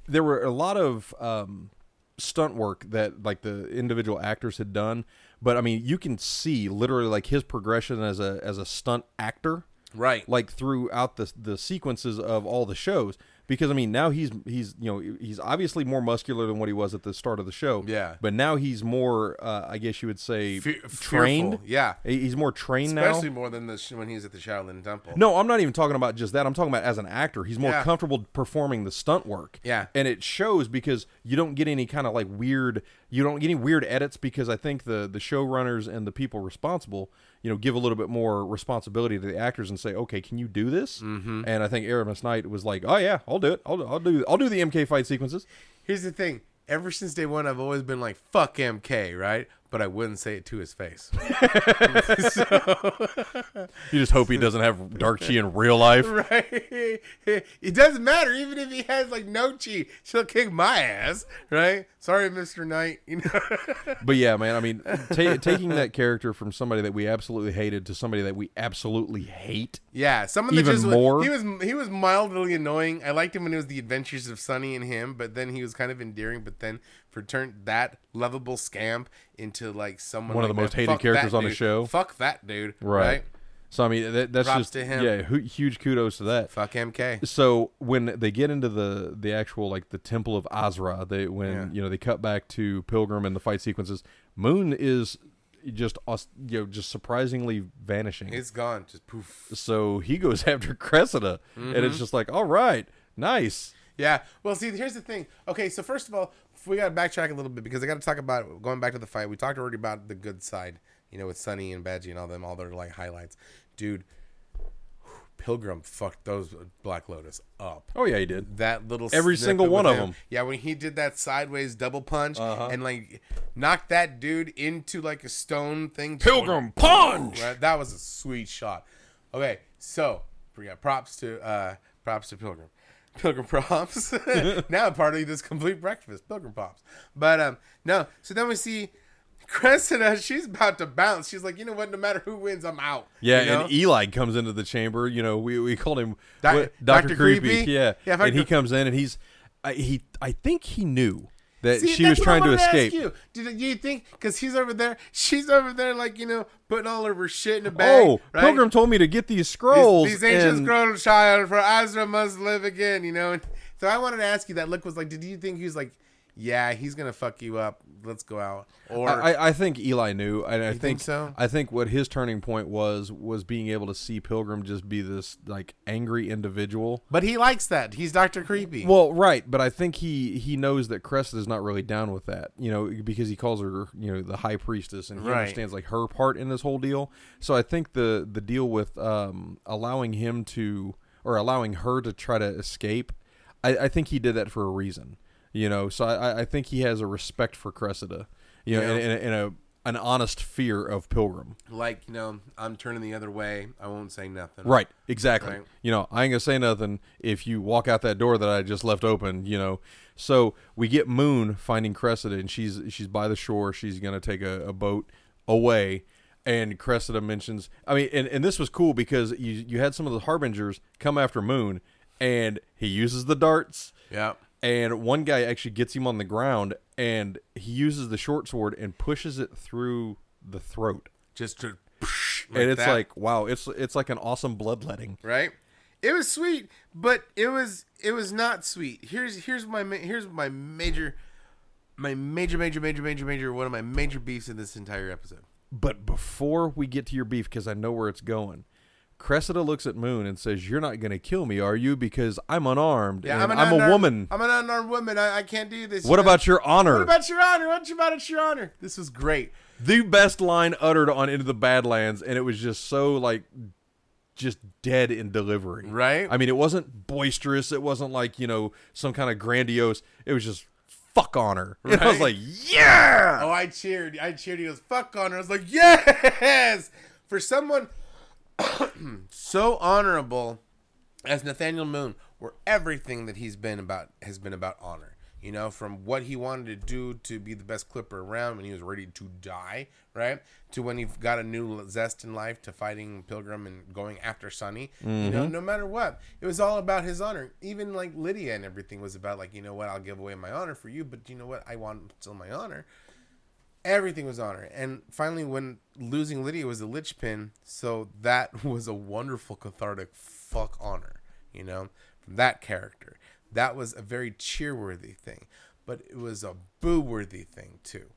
There were a lot of um, stunt work that like the individual actors had done, but I mean, you can see literally like his progression as a as a stunt actor, Right. like throughout the the sequences of all the shows. Because I mean, now he's he's you know he's obviously more muscular than what he was at the start of the show. Yeah. but now he's more, uh, I guess you would say, Fe- trained. fearful, Yeah. He's more trained Especially now. Especially more than the sh- when he was at the Shaolin Temple. No, I'm not even talking about just that. I'm talking about as an actor. He's more Yeah. comfortable performing the stunt work. Yeah. And it shows because you don't get any kind of like weird you don't get any weird edits because I think the the showrunners and the people responsible, you know, give a little bit more responsibility to the actors and say, "Okay, can you do this?" Mm-hmm. And I think Aramis Knight was like, "Oh yeah, I'll do it. I'll I'll do I'll do the MK fight sequences." Here's the thing. Ever since day one, I've always been like, fuck MK, right? But I wouldn't say it to his face. You just hope he doesn't have dark chi in real life. right? It doesn't matter. Even if he has like no chi, she'll kick my ass, right? Sorry, Mr. Knight. You know? But yeah, man, I mean, ta- taking that character from somebody that we absolutely hated to somebody that we absolutely hate. yeah, someone that Even just more? he was he was mildly annoying. I liked him when it was the adventures of Sunny and him, but then he was kind of endearing. But then for turned that lovable scamp into like someone One of the most that, hated fuck characters on the dude. show. Fuck that dude, Right. right? So I mean, that, that's Props just to him. yeah, huge kudos to that. Fuck MK. So when they get into the the actual like the Temple of Azra, they when Yeah. you know they cut back to Pilgrim and the fight sequences, Moon is just you know just surprisingly vanishing. It's gone. Just poof. so he goes after Cressida, and Mm-hmm. it's just like, all right, nice. Yeah. Well, see, here's the thing. Okay, so first of all, we got to backtrack a little bit because I got to talk about going back to the fight. We talked already about the good side, you know, with Sunny and Bajie and all them, all their like highlights. Dude, Pilgrim fucked those Black Lotus up. Oh yeah, he did. That little Every single one of him. them. Yeah, when he did that sideways double punch Uh-huh. and like knocked that dude into like a stone thing. Pilgrim punch. Right, that was a sweet shot. Okay, so we got props to uh props to Pilgrim. Pilgrim Pops. now part of this complete breakfast, Pilgrim pops. But um no, so then we see Cressida, she's about to bounce. She's like, you know what, no matter who wins, I'm out. Yeah, You know? and Eli comes into the chamber. You know, we, we called him Doc- Dr. Creepy. Creepy? Yeah, Yeah, and he comes in and he's I, he. I think he knew that See, she was trying to escape. you. Did you think because he's over there, she's over there, like you know, putting all of her shit in a bag? Oh, right? Pilgrim told me to get these scrolls. These, these ancient and- scroll child for Azra must live again. You know, and so I wanted to ask you. That look was like, did you think he was like, yeah, he's gonna fuck you up. Let's go out. Or I, I- think Eli knew, and I think think, so? I think what his turning point was was being able to see Pilgrim just be this like angry individual. but he likes that. He's Doctor Creepy. Well, right, but I think he he knows that Cressida's not really down with that, you know, because he calls her, you know, the high priestess, and he Right. understands like her part in this whole deal. So I think the the deal with um, allowing him to or allowing her to try to escape, I, I think he did that for a reason, you know. So I, I think he has a respect for Cressida, you know, Yeah. and, and, and a an honest fear of Pilgrim. like you know, I'm turning the other way. I won't say nothing. Right, exactly. Right. You know, I ain't gonna say nothing if you walk out that door that I just left open. You know, so we get Moon finding Cressida, and she's she's by the shore. She's gonna take a, a boat away, and Cressida mentions. I mean, and, and this was cool because you you had some of the harbingers come after Moon, and he uses the darts. Yeah. And one guy actually gets him on the ground, and he uses the short sword and pushes it through the throat. Just to. and it's that. like, wow, it's it's like an awesome bloodletting. right? It was sweet, but it was it was not sweet. Here's here's my here's my major my major major major major major one of my major beefs in this entire episode. But before we get to your beef, because I know where it's going, Cressida looks at Moon and says, "You're not going to kill me, are you? Because I'm unarmed and I'm, a unarmed- woman. I'm an unarmed woman. I, I can't do this. what you know? about your honor?" what about your honor? What about your honor? This was great. the best line uttered on Into the Badlands, and it was just so like, just dead in delivery. Right? I mean, it wasn't boisterous. It wasn't like you know some kind of grandiose. It was just fuck honor. And I was like, yeah. Oh, I cheered. I cheered. He goes, fuck honor. I was like, yes! For someone so honorable as Nathaniel Moon, where everything that he's been about has been about honor. You know, from what he wanted to do to be the best clipper around when he was ready to die, right? To when he got a new zest in life to fighting Pilgrim and going after Sunny. You know, mm-hmm. no matter what, it was all about his honor. Even like Lydia and everything was about like, you know what, I'll give away my honor for you, but you know what, I want still my honor everything was on her. And finally, when losing Lydia was a lich pin, so that was a wonderful cathartic fuck on her, you know, from that character. That was a very cheer-worthy thing, but it was a boo-worthy thing too,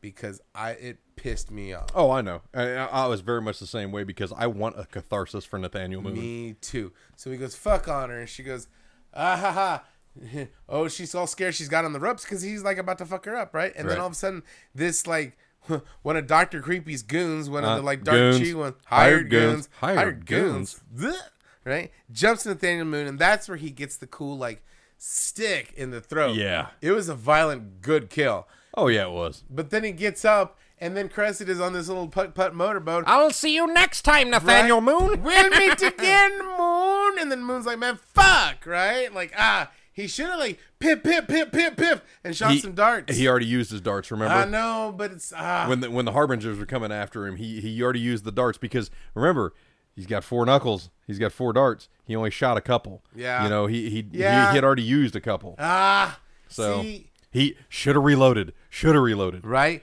because I it pissed me off. Oh, I know. I, I was very much the same way because I want a catharsis for Nathaniel Moon. Me too. So he goes, fuck on her, And she goes, ah ha ha. oh, she's all scared she's got on the ropes because he's like about to fuck her up, right? And then all of a sudden, this like one of Dr. Creepy's goons, one Uh, of the like Dark goons. Chi one, Hired hired goons. goons, Hired hired goons, Blech. right? Jumps Nathaniel Moon, and that's where he gets the cool like stick in the throat. Yeah. It was a violent, good kill. Oh yeah, it was. But then he gets up, and then Crescent is on this little putt putt motorboat. I'll see you next time, Nathaniel Moon. We'll meet again, Moon. And then Moon's like, man, fuck, right? Like, ah, he should have like pip, pip, pip, pip, pip, and shot He- some darts. He already used his darts. Remember? I know, but it's ah, when the when the harbingers were coming after him, he he already used the darts because remember he's got four knuckles, he's got four darts. He only shot a couple. Yeah. you know he he Yeah. he had already used a couple. ah. So see, he should have reloaded. Should have reloaded. right?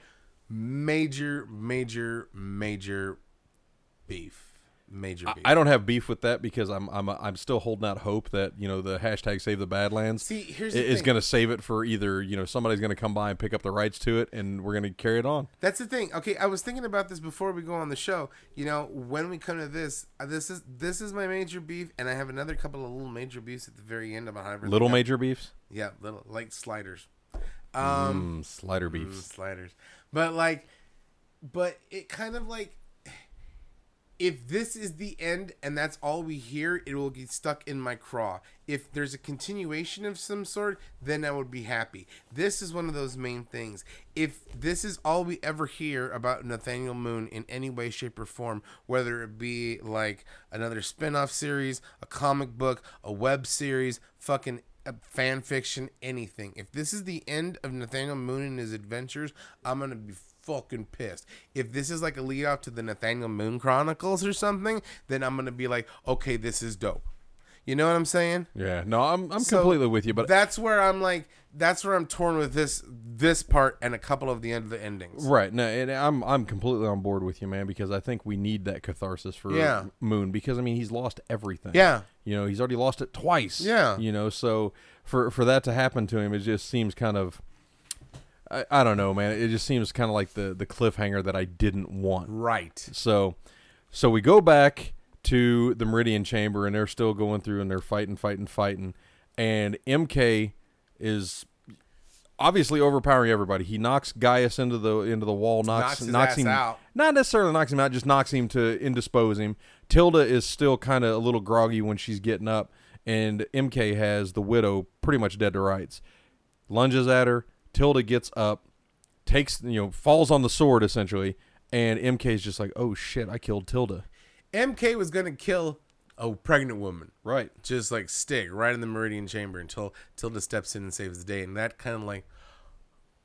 Major, major, major beef. Major beef. I don't have beef with that because I'm I'm I'm still holding out hope that you know the hashtag Save the Badlands See, here's i- the is thing. going to save it for either you know somebody's going to come by and pick up the rights to it and we're going to carry it on. That's the thing. Okay, I was thinking about this before we go on the show. You know, when we come to this, uh, this is this is my major beef, and I have another couple of little major beefs at the very end of how everything Little major beefs, yeah, little like sliders. Um, mm, slider Mm, beefs. sliders. But like, but it kind of like, if this is the end and that's all we hear, it will get stuck in my craw. If there's a continuation of some sort, then I would be happy. This is one of those main things. If this is all we ever hear about Nathaniel Moon in any way, shape, or form, whether it be like another spin off series, a comic book, a web series, fucking a fan fiction, anything. If this is the end of Nathaniel Moon and his adventures, I'm gonna be fucking pissed. If this is like a lead off to the Nathaniel Moon Chronicles or something, then I'm gonna be like, okay, this is dope. You know what I'm saying? Yeah, no, I'm I'm So, completely with you, but that's where I'm like, that's where I'm torn with this this part and a couple of the end of the endings. Right. No, and I'm I'm completely on board with you, man, because I think we need that catharsis for Yeah. Moon because I mean he's lost everything. Yeah. You know, he's already lost it twice. Yeah. You know, so for for that to happen to him, it just seems kind of I, I don't know, man. It just seems kind of like the the cliffhanger that I didn't want. Right. So so we go back to the Meridian Chamber and they're still going through and they're fighting, fighting, fighting. And MK is obviously overpowering everybody. He knocks Gaius into the into the wall, knocks Knocks ass him out. Not necessarily knocks him out, just knocks him to indispose him. Tilda is still kind of a little groggy when she's getting up, and MK has the widow pretty much dead to rights. Lunges at her. Tilda gets up, takes you know falls on the sword essentially, and MK is just like, oh shit, I killed Tilda. MK was gonna kill a pregnant woman. Right. just like stick right in the meridian chamber until Tilda steps in and saves the day, and that kind of like,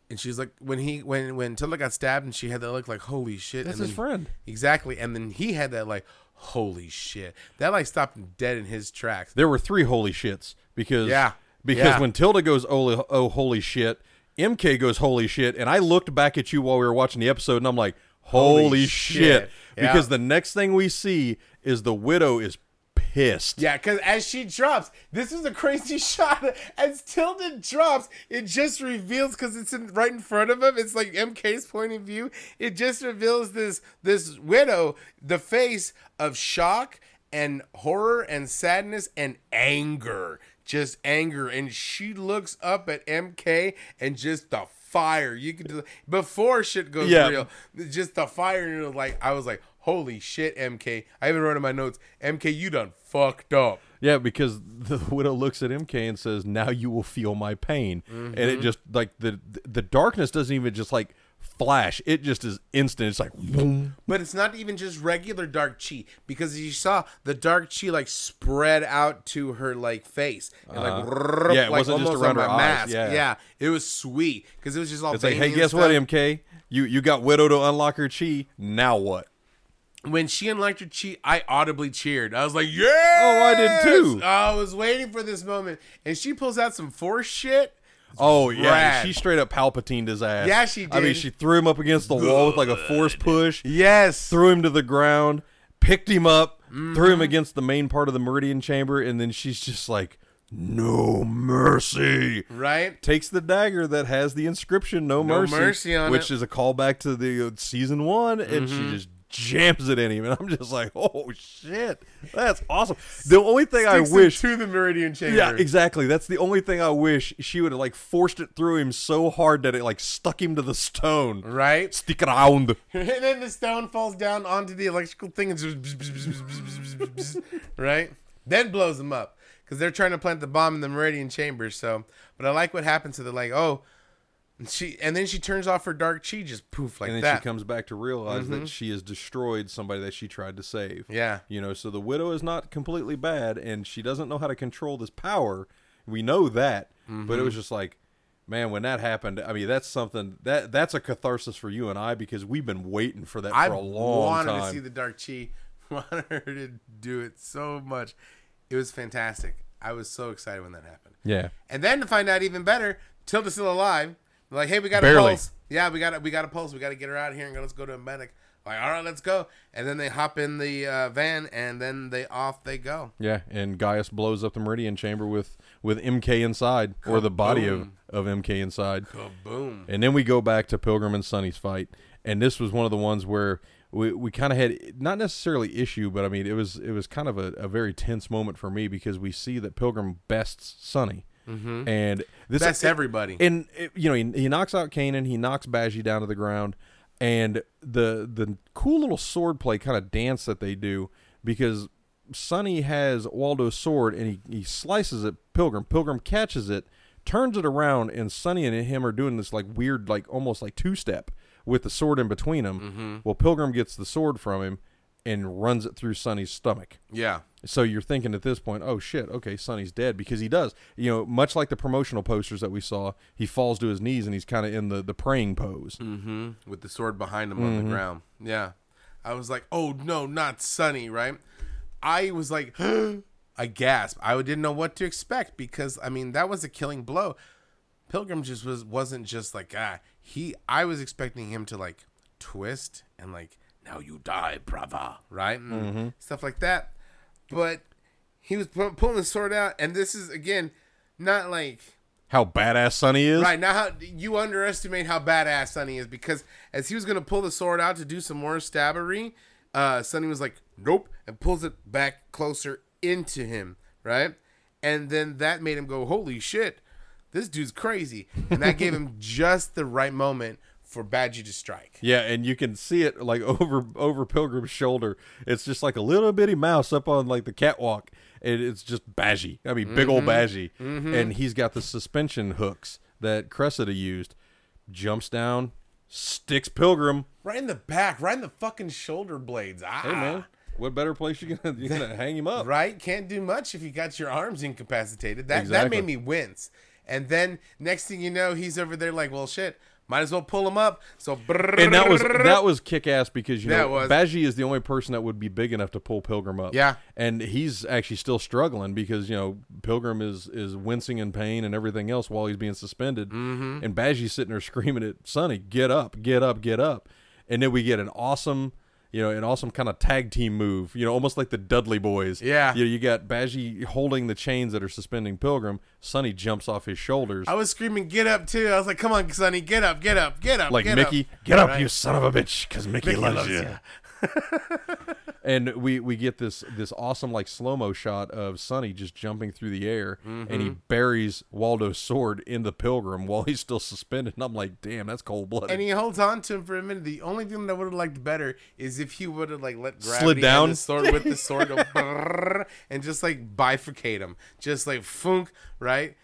and she's like when he when when Tilda got stabbed and she had that look like holy shit. That's and his then- friend. exactly, and then he had that like holy shit. That like stopped him dead in his tracks. There were three holy shits because Yeah. because Yeah. when Tilda goes oh, oh holy shit, MK goes holy shit, and I looked back at you while we were watching the episode, and I'm like holy, Holy shit, shit. Yeah. because the next thing we see is the widow is pissed. Yeah, because as she drops, this is a crazy shot. As Tilda drops, it just reveals because it's in, right in front of him. It's like MK's point of view. It just reveals this this widow, the face of shock and horror and sadness and anger, just anger, and she looks up at MK and just the fire. You can do before shit goes Yeah. real, just the fire. And it was like I was like. Holy shit, MK. I even wrote in my notes, MK, you done fucked up. Yeah, because the widow looks at MK and says, "Now you will feel my pain," and Mm-hmm. it just like the the darkness doesn't even just like flash. It just is instant. It's like boom. But it's not even just regular dark chi because as you saw the dark chi like spread out to her like face and like, Uh-huh. Yeah, it like wasn't just almost around her my eyes. mask. Yeah. it was sweet because it was just all. It's like, hey, and guess what. MK? You you got Widow to unlock her chi. Now what? When she unlocked her chi, I audibly cheered. I was like, yeah. Oh, I did too. I was waiting for this moment, and she pulls out some force shit. Oh yeah, Rad. she straight up Palpatined his ass. Yeah, she did. I mean, she threw him up against the wall with like a force push. Yes. threw him to the ground, picked him up, threw Mm-hmm. him against the main part of the meridian chamber, and then she's just like, "No mercy." Right. Takes the dagger that has the inscription "No, No mercy,", mercy on which it. is a callback to the uh, season one, and Mm-hmm. she just jams it in him, and I'm just like, "Oh shit, that's awesome." The only thing I wish. to the meridian chamber. Yeah, exactly. That's the only thing I wish she would have like forced it through him so hard that it like stuck him to the stone. Right. Stick around. and then the stone falls down onto the electrical thing and just right then blows them up because they're trying to plant the bomb in the meridian chamber so but i like what happens to the like oh and she and then she turns off her dark chi just poof like that. and then that Mm-hmm. she comes back to realize that she has destroyed somebody that she tried to save. yeah You know, so the widow is not completely bad, and she doesn't know how to control this power. We know that, but it Mm-hmm. was just like, man, when that happened, I mean, that's something that that's a catharsis for you and I because we've been waiting for that i for a long wanted time. to see the dark chi wanted her to do it so much it was fantastic i was so excited when that happened yeah, And then to find out even better, Tilda's still alive. They're like, hey, we got a Barely. pulse. Yeah, we got a, we got a pulse. We got to get her out of here and go, let's go to a medic. Like, all right, let's go. And then they hop in the uh, van and then they off they go. yeah, and Gaius blows up the meridian chamber with with MK inside or the body of of MK inside. Boom. And then we go back to Pilgrim and Sunny's fight, and this was one of the ones where we, we kind of had not necessarily issue, but I mean it was it was kind of a, a very tense moment for me because we see that Pilgrim bests Sunny, mm-hmm. and this That's everybody. and it- you know he, he knocks out Kanan, he knocks Bajie down to the ground, and the the cool little sword play kind of dance that they do because Sunny has Waldo's sword and he, he slices it Pilgrim. Pilgrim catches it, turns it around, and Sunny and him are doing this like weird, like almost like two step with the sword in between them. Well, Pilgrim gets the sword from him and runs it through Sunny's stomach. yeah. So you're thinking at this point, oh shit, okay, Sunny's dead because he does. You know, much like the promotional posters that we saw, he falls to his knees and he's kind of in the the praying pose. Mm-hmm. With the sword behind him on the ground. Yeah. I was like, oh, no, not Sunny, right? I was like, I gasped. I didn't know what to expect because, I mean, that was a killing blow. Pilgrim just was wasn't just like ah he I was expecting him to like twist and like now you die brava right and stuff like that but he was pu- pulling the sword out and this is again not like How badass Sunny is. right now how you underestimate how badass Sunny is because as he was gonna pull the sword out to do some more stabbery uh Sunny was like nope and pulls it back closer into him right and then that made him go holy shit this dude's crazy and that gave him just the right moment for Bajie to strike Yeah, and you can see it like over over Pilgrim's shoulder. It's just like a little bitty mouse up on like the catwalk, and it's just Bajie. I mean, big old Bajie, and he's got the suspension hooks that Cressida used. Jumps down, sticks Pilgrim. right in the back right in the fucking shoulder blades ah Hey man, what better place you gonna you gonna hang him up? right? Can't do much if you got your arms incapacitated. That that made me wince. And then next thing you know, he's over there like, well, shit, might as well pull him up. So And that was that was kick ass because you know. Bajie is the only person that would be big enough to pull Pilgrim up. Yeah. and he's actually still struggling because you know Pilgrim is is wincing in pain and everything else while he's being suspended, mm-hmm. and Bajie's sitting there screaming at Sunny, "Get up, get up, get up!" And then we get an awesome. You know, an awesome kind of tag team move. You know, almost like the Dudley Boys. Yeah. You, know, you got Bajie holding the chains that are suspending Pilgrim. Sunny jumps off his shoulders. I was screaming, "Get up!" too. I was like, "Come on, Sunny, get up, get up, get up!" like get Mickey, up. get up, Right. you son of a bitch, because Mickey, Mickey loves, loves you. ya. and we we get this this awesome like slow mo shot of Sunny just jumping through the air, and Mm-hmm. he buries Waldo's sword in the Pilgrim while he's still suspended. And I'm like, damn, that's cold blooded. And he holds on to him for a minute. The only thing that I would have liked better is if he would have like let gravity and down? the sword with the sword go and just like bifurcate him, just like funk, right?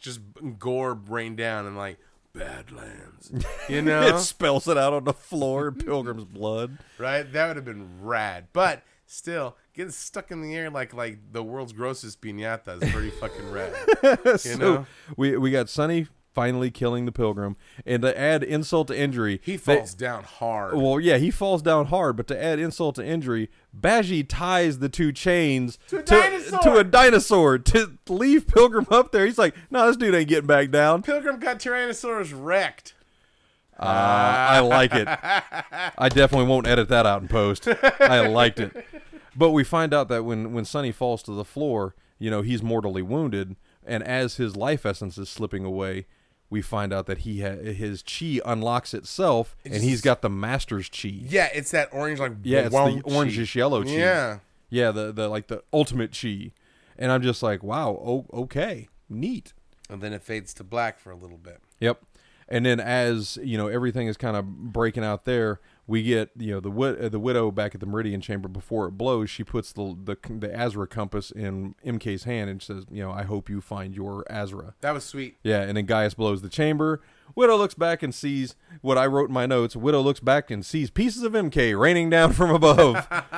Just gore rain down and like Badlands. You know, it spells it out on the floor in Pilgrim's blood. right? That would have been rad. But still, getting stuck in the air like like the world's grossest piñata is pretty fucking rad. so know? we we got Sunny finally killing the Pilgrim, and to add insult to injury, He they- falls down hard. well, yeah, he falls down hard, but to add insult to injury, Bajie ties the two chains To a dinosaur! to a dinosaur to leave Pilgrim up there. He's like, "No, this dude ain't getting back down." Pilgrim got Tyrannosaurus wrecked. Uh, I like it. I definitely won't edit that out in post. I liked it. But we find out that when when Sunny falls to the floor, you know, he's mortally wounded, and as his life essence is slipping away, we find out that he ha- his chi unlocks itself, and he's got the master's chi. Yeah, it's that orange like Yeah, it's the orangish yellow chi. Yeah. yeah, the the like the ultimate chi, and I'm just like, wow, oh, okay, neat. And then it fades to black for a little bit. Yep. And then as you know, everything is kind of breaking out there. We get you know the wid- uh, the widow back at the Meridian Chamber before it blows. She puts the the the Azra compass in MK's hand and says, you know, I hope you find your Azra. That was sweet. Yeah, and then Gaius blows the chamber. Widow looks back and sees what I wrote in my notes. Widow looks back and sees pieces of MK raining down from above.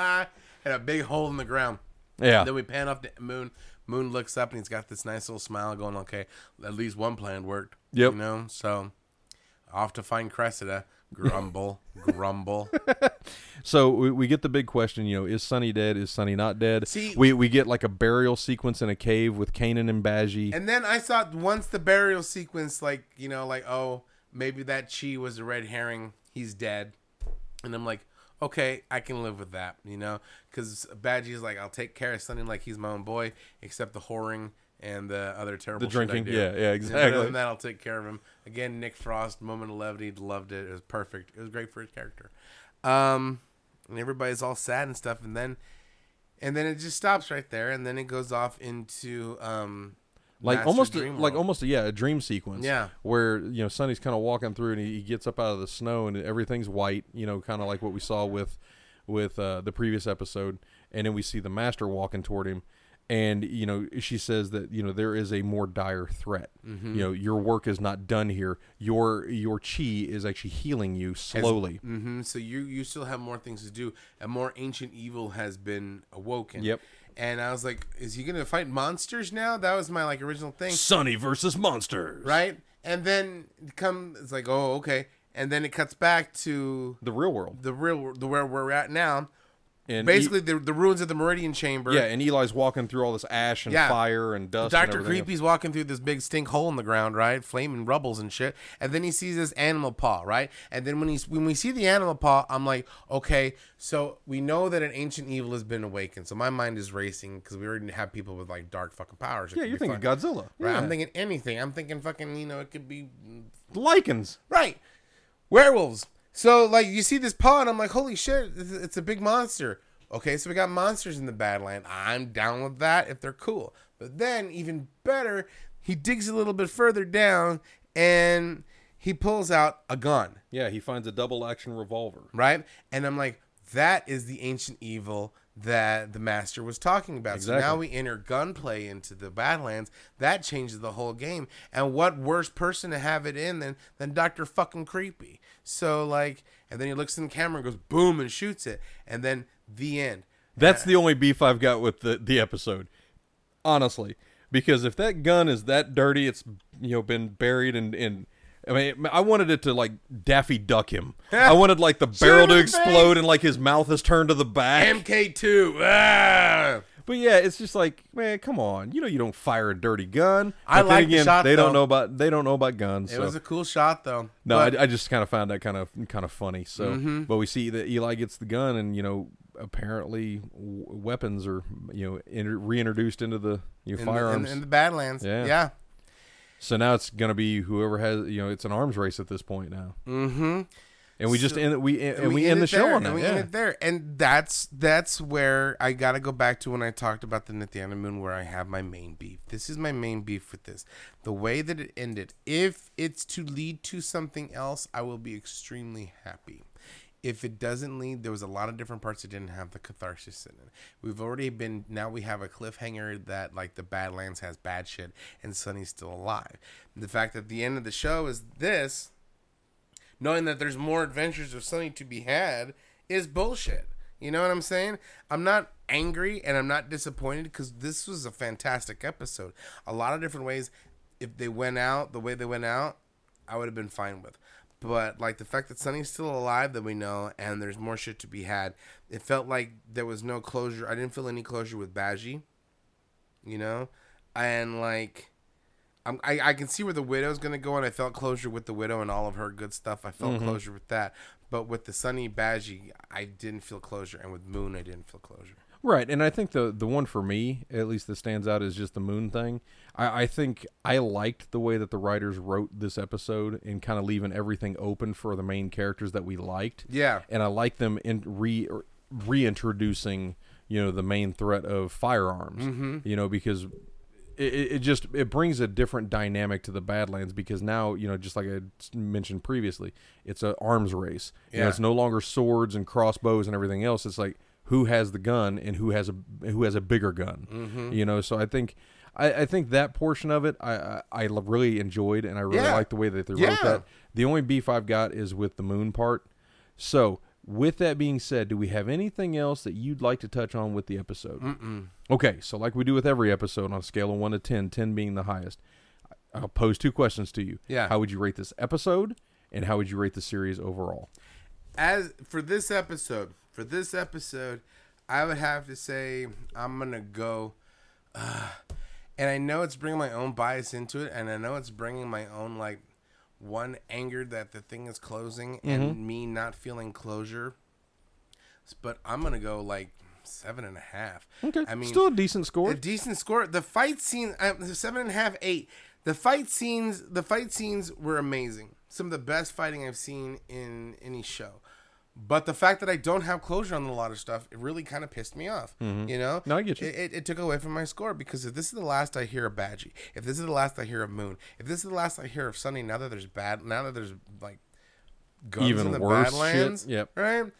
and a big hole in the ground. yeah, Then we pan off the Moon. Moon looks up and he's got this nice little smile going, okay, at least one plan worked. Yep. You know, so off to find Cressida. Grumble, grumble. So we, we get the big question, you know, is Sunny dead? Is Sunny not dead? See- we we get like a burial sequence in a cave with Kanan and Bajie. And then I thought once the burial sequence, like, you know, like, oh, maybe that Chi was a red herring. He's dead. And I'm like, okay, I can live with that, you know? Because Bajie's like, I'll take care of something like he's my own boy, except the whoring and the other terrible The drinking, yeah, yeah, Other exactly. than that, I'll take care of him. Again, Nick Frost, moment of levity, loved it. It was perfect. It was great for his character. Um, and everybody's all sad and stuff, and then, and then it just stops right there, and then it goes off into um, like Master almost a, like almost a, yeah a dream sequence Yeah. where you know Sunny's kind of walking through and he, he gets up out of the snow and everything's white you know kind of like what we saw with with uh, the previous episode and then we see the master walking toward him and you know she says that you know there is a more dire threat Mm-hmm. you know your work is not done here your your chi is actually healing you slowly hmm So you you still have more things to do. A more ancient evil has been awoken. Yep. And I was like, is he gonna fight monsters now? That was my like original thing, sunny versus monsters right? And then come it's like, oh okay. And then it cuts back to the real world the real the where we're at now. And Basically, the the ruins of the Meridian Chamber. yeah and Eli's walking through all this ash and Yeah. fire and dust and Doctor everything. Creepy's walking through this big stink hole in the ground, right? Flaming rubbles and shit. And then he sees this animal paw, right? And then when he's when we see the animal paw, I'm like, okay, so we know that an ancient evil has been awakened. So my mind is racing because we already have people with like dark fucking powers. It yeah could you're be thinking fun. Godzilla Right? yeah. I'm thinking anything. I'm thinking fucking, you know, it could be lycans right. Werewolves. So like you see this paw, and I'm like, holy shit, it's, it's a big monster. Okay, so we got monsters in the Badland. I'm down with that if they're cool. But then, even better, he digs a little bit further down and he pulls out a gun, Yeah, he finds a double action revolver. right? And I'm like, that is the ancient evil that the master was talking about. So now we enter gunplay into the Badlands. That changes the whole game. And what worse person to have it in than than Doctor Fucking Creepy? So like, and then he looks in the camera and goes boom and shoots it, and then the end. That's uh, the only beef I've got with the, the episode. Honestly. Because if that gun is that dirty, it's you know been buried and in I mean I wanted it to like Daffy Duck him. I wanted like the barrel to explode face. and like his mouth is turned to the back. MK2. Ah! But yeah, it's just like, man, come on. You know you don't fire a dirty gun. I But then like the shot, they don't know about they don't know about guns. It so. was a cool shot though. No, But- I, I just kind of found that kind of kind of funny. So, Mm-hmm. but we see that Eli gets the gun, and you know, apparently w- weapons are you know in, reintroduced into the you know, in the, firearms. in, in the Badlands. Yeah. yeah. So now it's gonna be whoever has you know it's an arms race at this point now, Mm-hmm. and we just end we and, we, end the show there, on that. and we yeah. end it there, and that's that's where I gotta go back to when I talked about the Nathana Moon, where I have my main beef. This is my main beef with this. The way that it ended. If it's to lead to something else, I will be extremely happy. If it doesn't lead, there was a lot of different parts that didn't have the catharsis in it. We've already been now we have a cliffhanger that like the Badlands has bad shit and Sunny's still alive. The fact that the end of the show is this, knowing that there's more adventures of Sunny to be had, is bullshit. You know what I'm saying? I'm not angry and I'm not disappointed because this was a fantastic episode. A lot of different ways. If they went out the way they went out, I would have been fine with. But like the fact that Sunny's still alive that we know and there's more shit to be had, it felt like there was no closure. I didn't feel any closure with Bajie. You know? And like I'm, I, I can see where the widow's gonna go, and I felt closure with the widow and all of her good stuff. I felt mm-hmm. closure with that, but with the Sunny Bajie, I didn't feel closure, and with Moon, I didn't feel closure. Right, and I think the the one for me, at least that stands out, is just the moon thing. I, I think I liked the way that the writers wrote this episode and kind of leaving everything open for the main characters that we liked. Yeah, and I like them in re reintroducing you know the main threat of firearms. Mm-hmm. You know because it, it just it brings a different dynamic to the Badlands because now you know just like I mentioned previously, it's a arms race. You know, Yeah. it's no longer swords and crossbows and everything else. It's like who has the gun and who has a who has a bigger gun. Mm-hmm. You know, so I think. I, I think that portion of it I, I I really enjoyed and I really Yeah. like the way that they Yeah. wrote that. The only beef I've got is with the moon part. So, with that being said, do we have anything else that you'd like to touch on with the episode? Mm-mm. Okay, so like we do with every episode on a scale of 1 to 10, 10 being the highest, I'll pose two questions to you. Yeah. How would you rate this episode and how would you rate the series overall? As for this episode, for this episode, I would have to say I'm gonna go. Uh, and I know it's bringing my own bias into it, and I know it's bringing my own like one anger that the thing is closing and me not feeling closure. But I'm gonna go like seven and a half. Okay. I mean, still a decent score. a decent score. The fight scene, uh, seven and a half, eight. The fight scenes, the fight scenes were amazing. Some of the best fighting I've seen in any show. But the fact that I don't have closure on a lot of stuff, it really kind of pissed me off. Mm-hmm. You know? No, I get you. It, it, it took away from my score because if this is the last I hear of Bajie, if this is the last I hear of Moon, if this is the last I hear of Sunny, now that there's bad, now that there's like guns Even in the worse shit, Badlands, yep. right?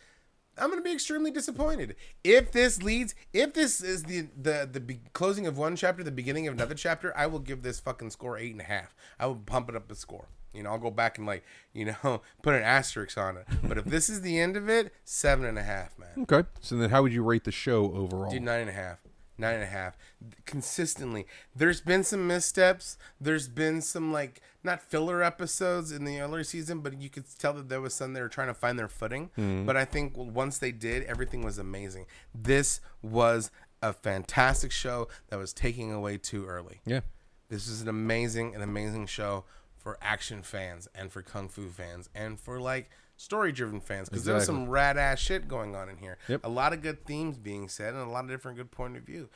I'm gonna be extremely disappointed if this leads. If this is the the the be- closing of one chapter, the beginning of another chapter, I will give this fucking score eight and a half. I will pump it up the score. You know, I'll go back and like you know put an asterisk on it. But if this is the end of it, seven and a half, man. okay. So then how would you rate the show overall? Dude, nine and a half. Nine and a half. Consistently. There's been some missteps. There's been some, like, not filler episodes in the earlier season, but you could tell that there was some they were trying to find their footing. Mm-hmm. But I think once they did, everything was amazing. This was a fantastic show that was taking away too early. yeah. This is an amazing, an amazing show for action fans and for kung fu fans and for like story driven fans because there's some rad ass shit going on in here. Yep. A lot of good themes being said and a lot of different good point of view.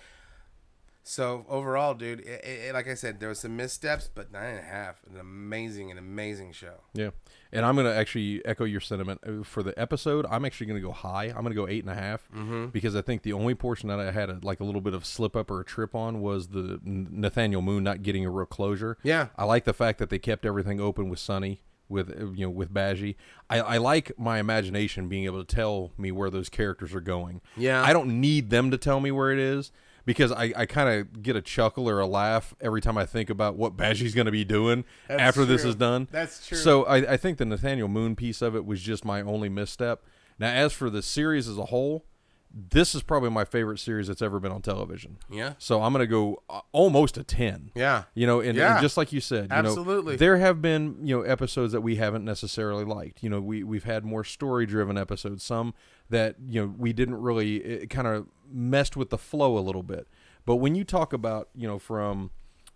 So overall, dude, it, it, like I said, there was some missteps, but nine and a half, an amazing, an amazing show. Yeah, and I'm gonna actually echo your sentiment Uh, for the episode. I'm actually gonna go high. I'm gonna go eight and a half, Mm-hmm. because I think the only portion that I had a, like a little bit of slip up or a trip on was the Nathaniel Moon not getting a real closure. Yeah. I like the fact that they kept everything open with Sunny. With uh, you know, with Bajie, I, I like my imagination being able to tell me where those characters are going. Yeah. I don't need them to tell me where it is because I, I kind of get a chuckle or a laugh every time I think about what Bajie's going to be doing That's after this is done. That's true. So I, I think the Nathaniel Moon piece of it was just my only misstep. Now, as for the series as a whole, this is probably my favorite series that's ever been on television. Yeah. So I'm going to go uh, almost a 10. Yeah. You know, and, and just like you said, you Absolutely. know, there have been you know episodes that we haven't necessarily liked. You know, we we've had more story driven episodes, some that you know we didn't really it kind of messed with the flow a little bit. But when you talk about you know from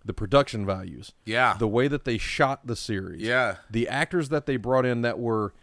the production values, Yeah. the way that they shot the series, Yeah. the actors that they brought in that were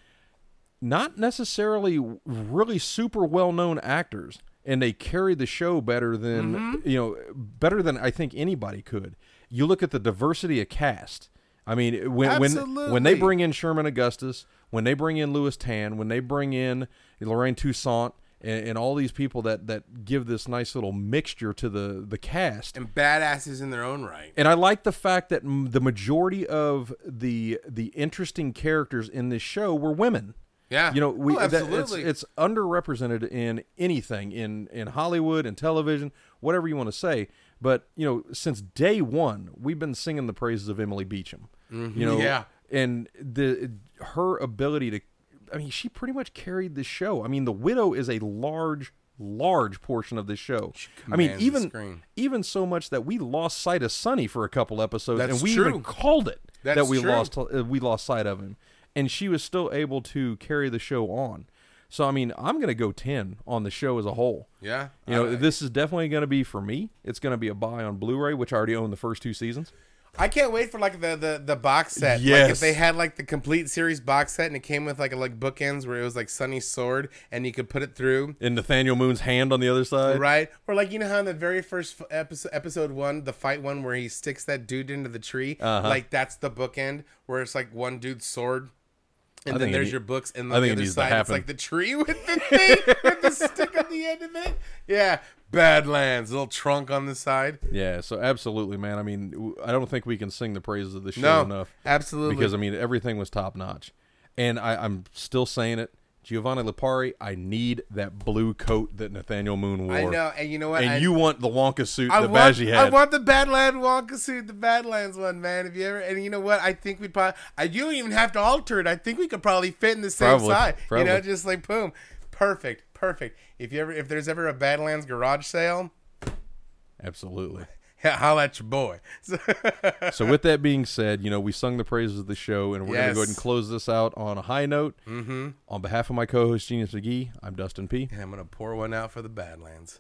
not necessarily really super well known actors and they carried the show better than Mm-hmm. you know better than I think anybody could. You look at the diversity of cast. I mean, when when when they bring in Sherman Augustus, when they bring in Lewis Tan, when they bring in Lorraine Toussaint, and, and all these people that that give this nice little mixture to the the cast, And badasses in their own right. and I like the fact that m- the majority of the the interesting characters in this show were women. Yeah. You know, we Oh, that- it's, absolutely. it's underrepresented in anything in in Hollywood and television, whatever you want to say. But you know, since day one, we've been singing the praises of Emily Beecham. You mm-hmm. know, Yeah. And the her ability to, I mean, she pretty much carried the show. I mean, the widow is a large, large portion of this show. I mean, even even so much that we lost sight of Sunny for a couple episodes, That's and we true. even called it that we true. lost uh, we lost sight of him, and she was still able to carry the show on. So I mean, I'm gonna go ten on the show as a whole. Yeah. You know, this is definitely going to be for me. It's going to be a buy on Blu-ray, which I already own the first two seasons. I can't wait for like the the, the box set. Like Yes. if they had like the complete series box set and it came with like a, like bookends where it was like Sunny's sword and you could put it through. And Nathaniel Moon's hand on the other side. Right, or like you know how in the very first episode, episode one, the fight one where he sticks that dude into the tree, Uh-huh. like that's the bookend where it's like one dude's sword, and I then there's need- your books, and I think the other side it's like the tree with the thing with the stick on the end of it. Yeah, Badlands, little trunk on the side. Yeah. So absolutely, man. I mean, I don't think we can sing the praises of the show No, enough absolutely. because I mean everything was top notch, and I, I'm still saying it. Giovanni Lipari, I need that blue coat that Nathaniel Moon wore. I know, and you know what? And I, you want the Wonka suit I that want, Baggy I had. want the Badland Wonka suit, the Badlands one, man. If you ever, and you know what? I think we'd probably, I, you don't even have to alter it. I think we could probably fit in the same Probably, side. You know, just like boom, perfect, perfect. If you ever, if there's ever a Badlands garage sale, Absolutely. holla at your boy. So- with that being said, you know, we sung the praises of the show, and we're going to go ahead and close this out on a high note. Mm-hmm. On behalf of my co-host Genius McGee, I'm Dustin P. and I'm gonna pour one out for the Badlands.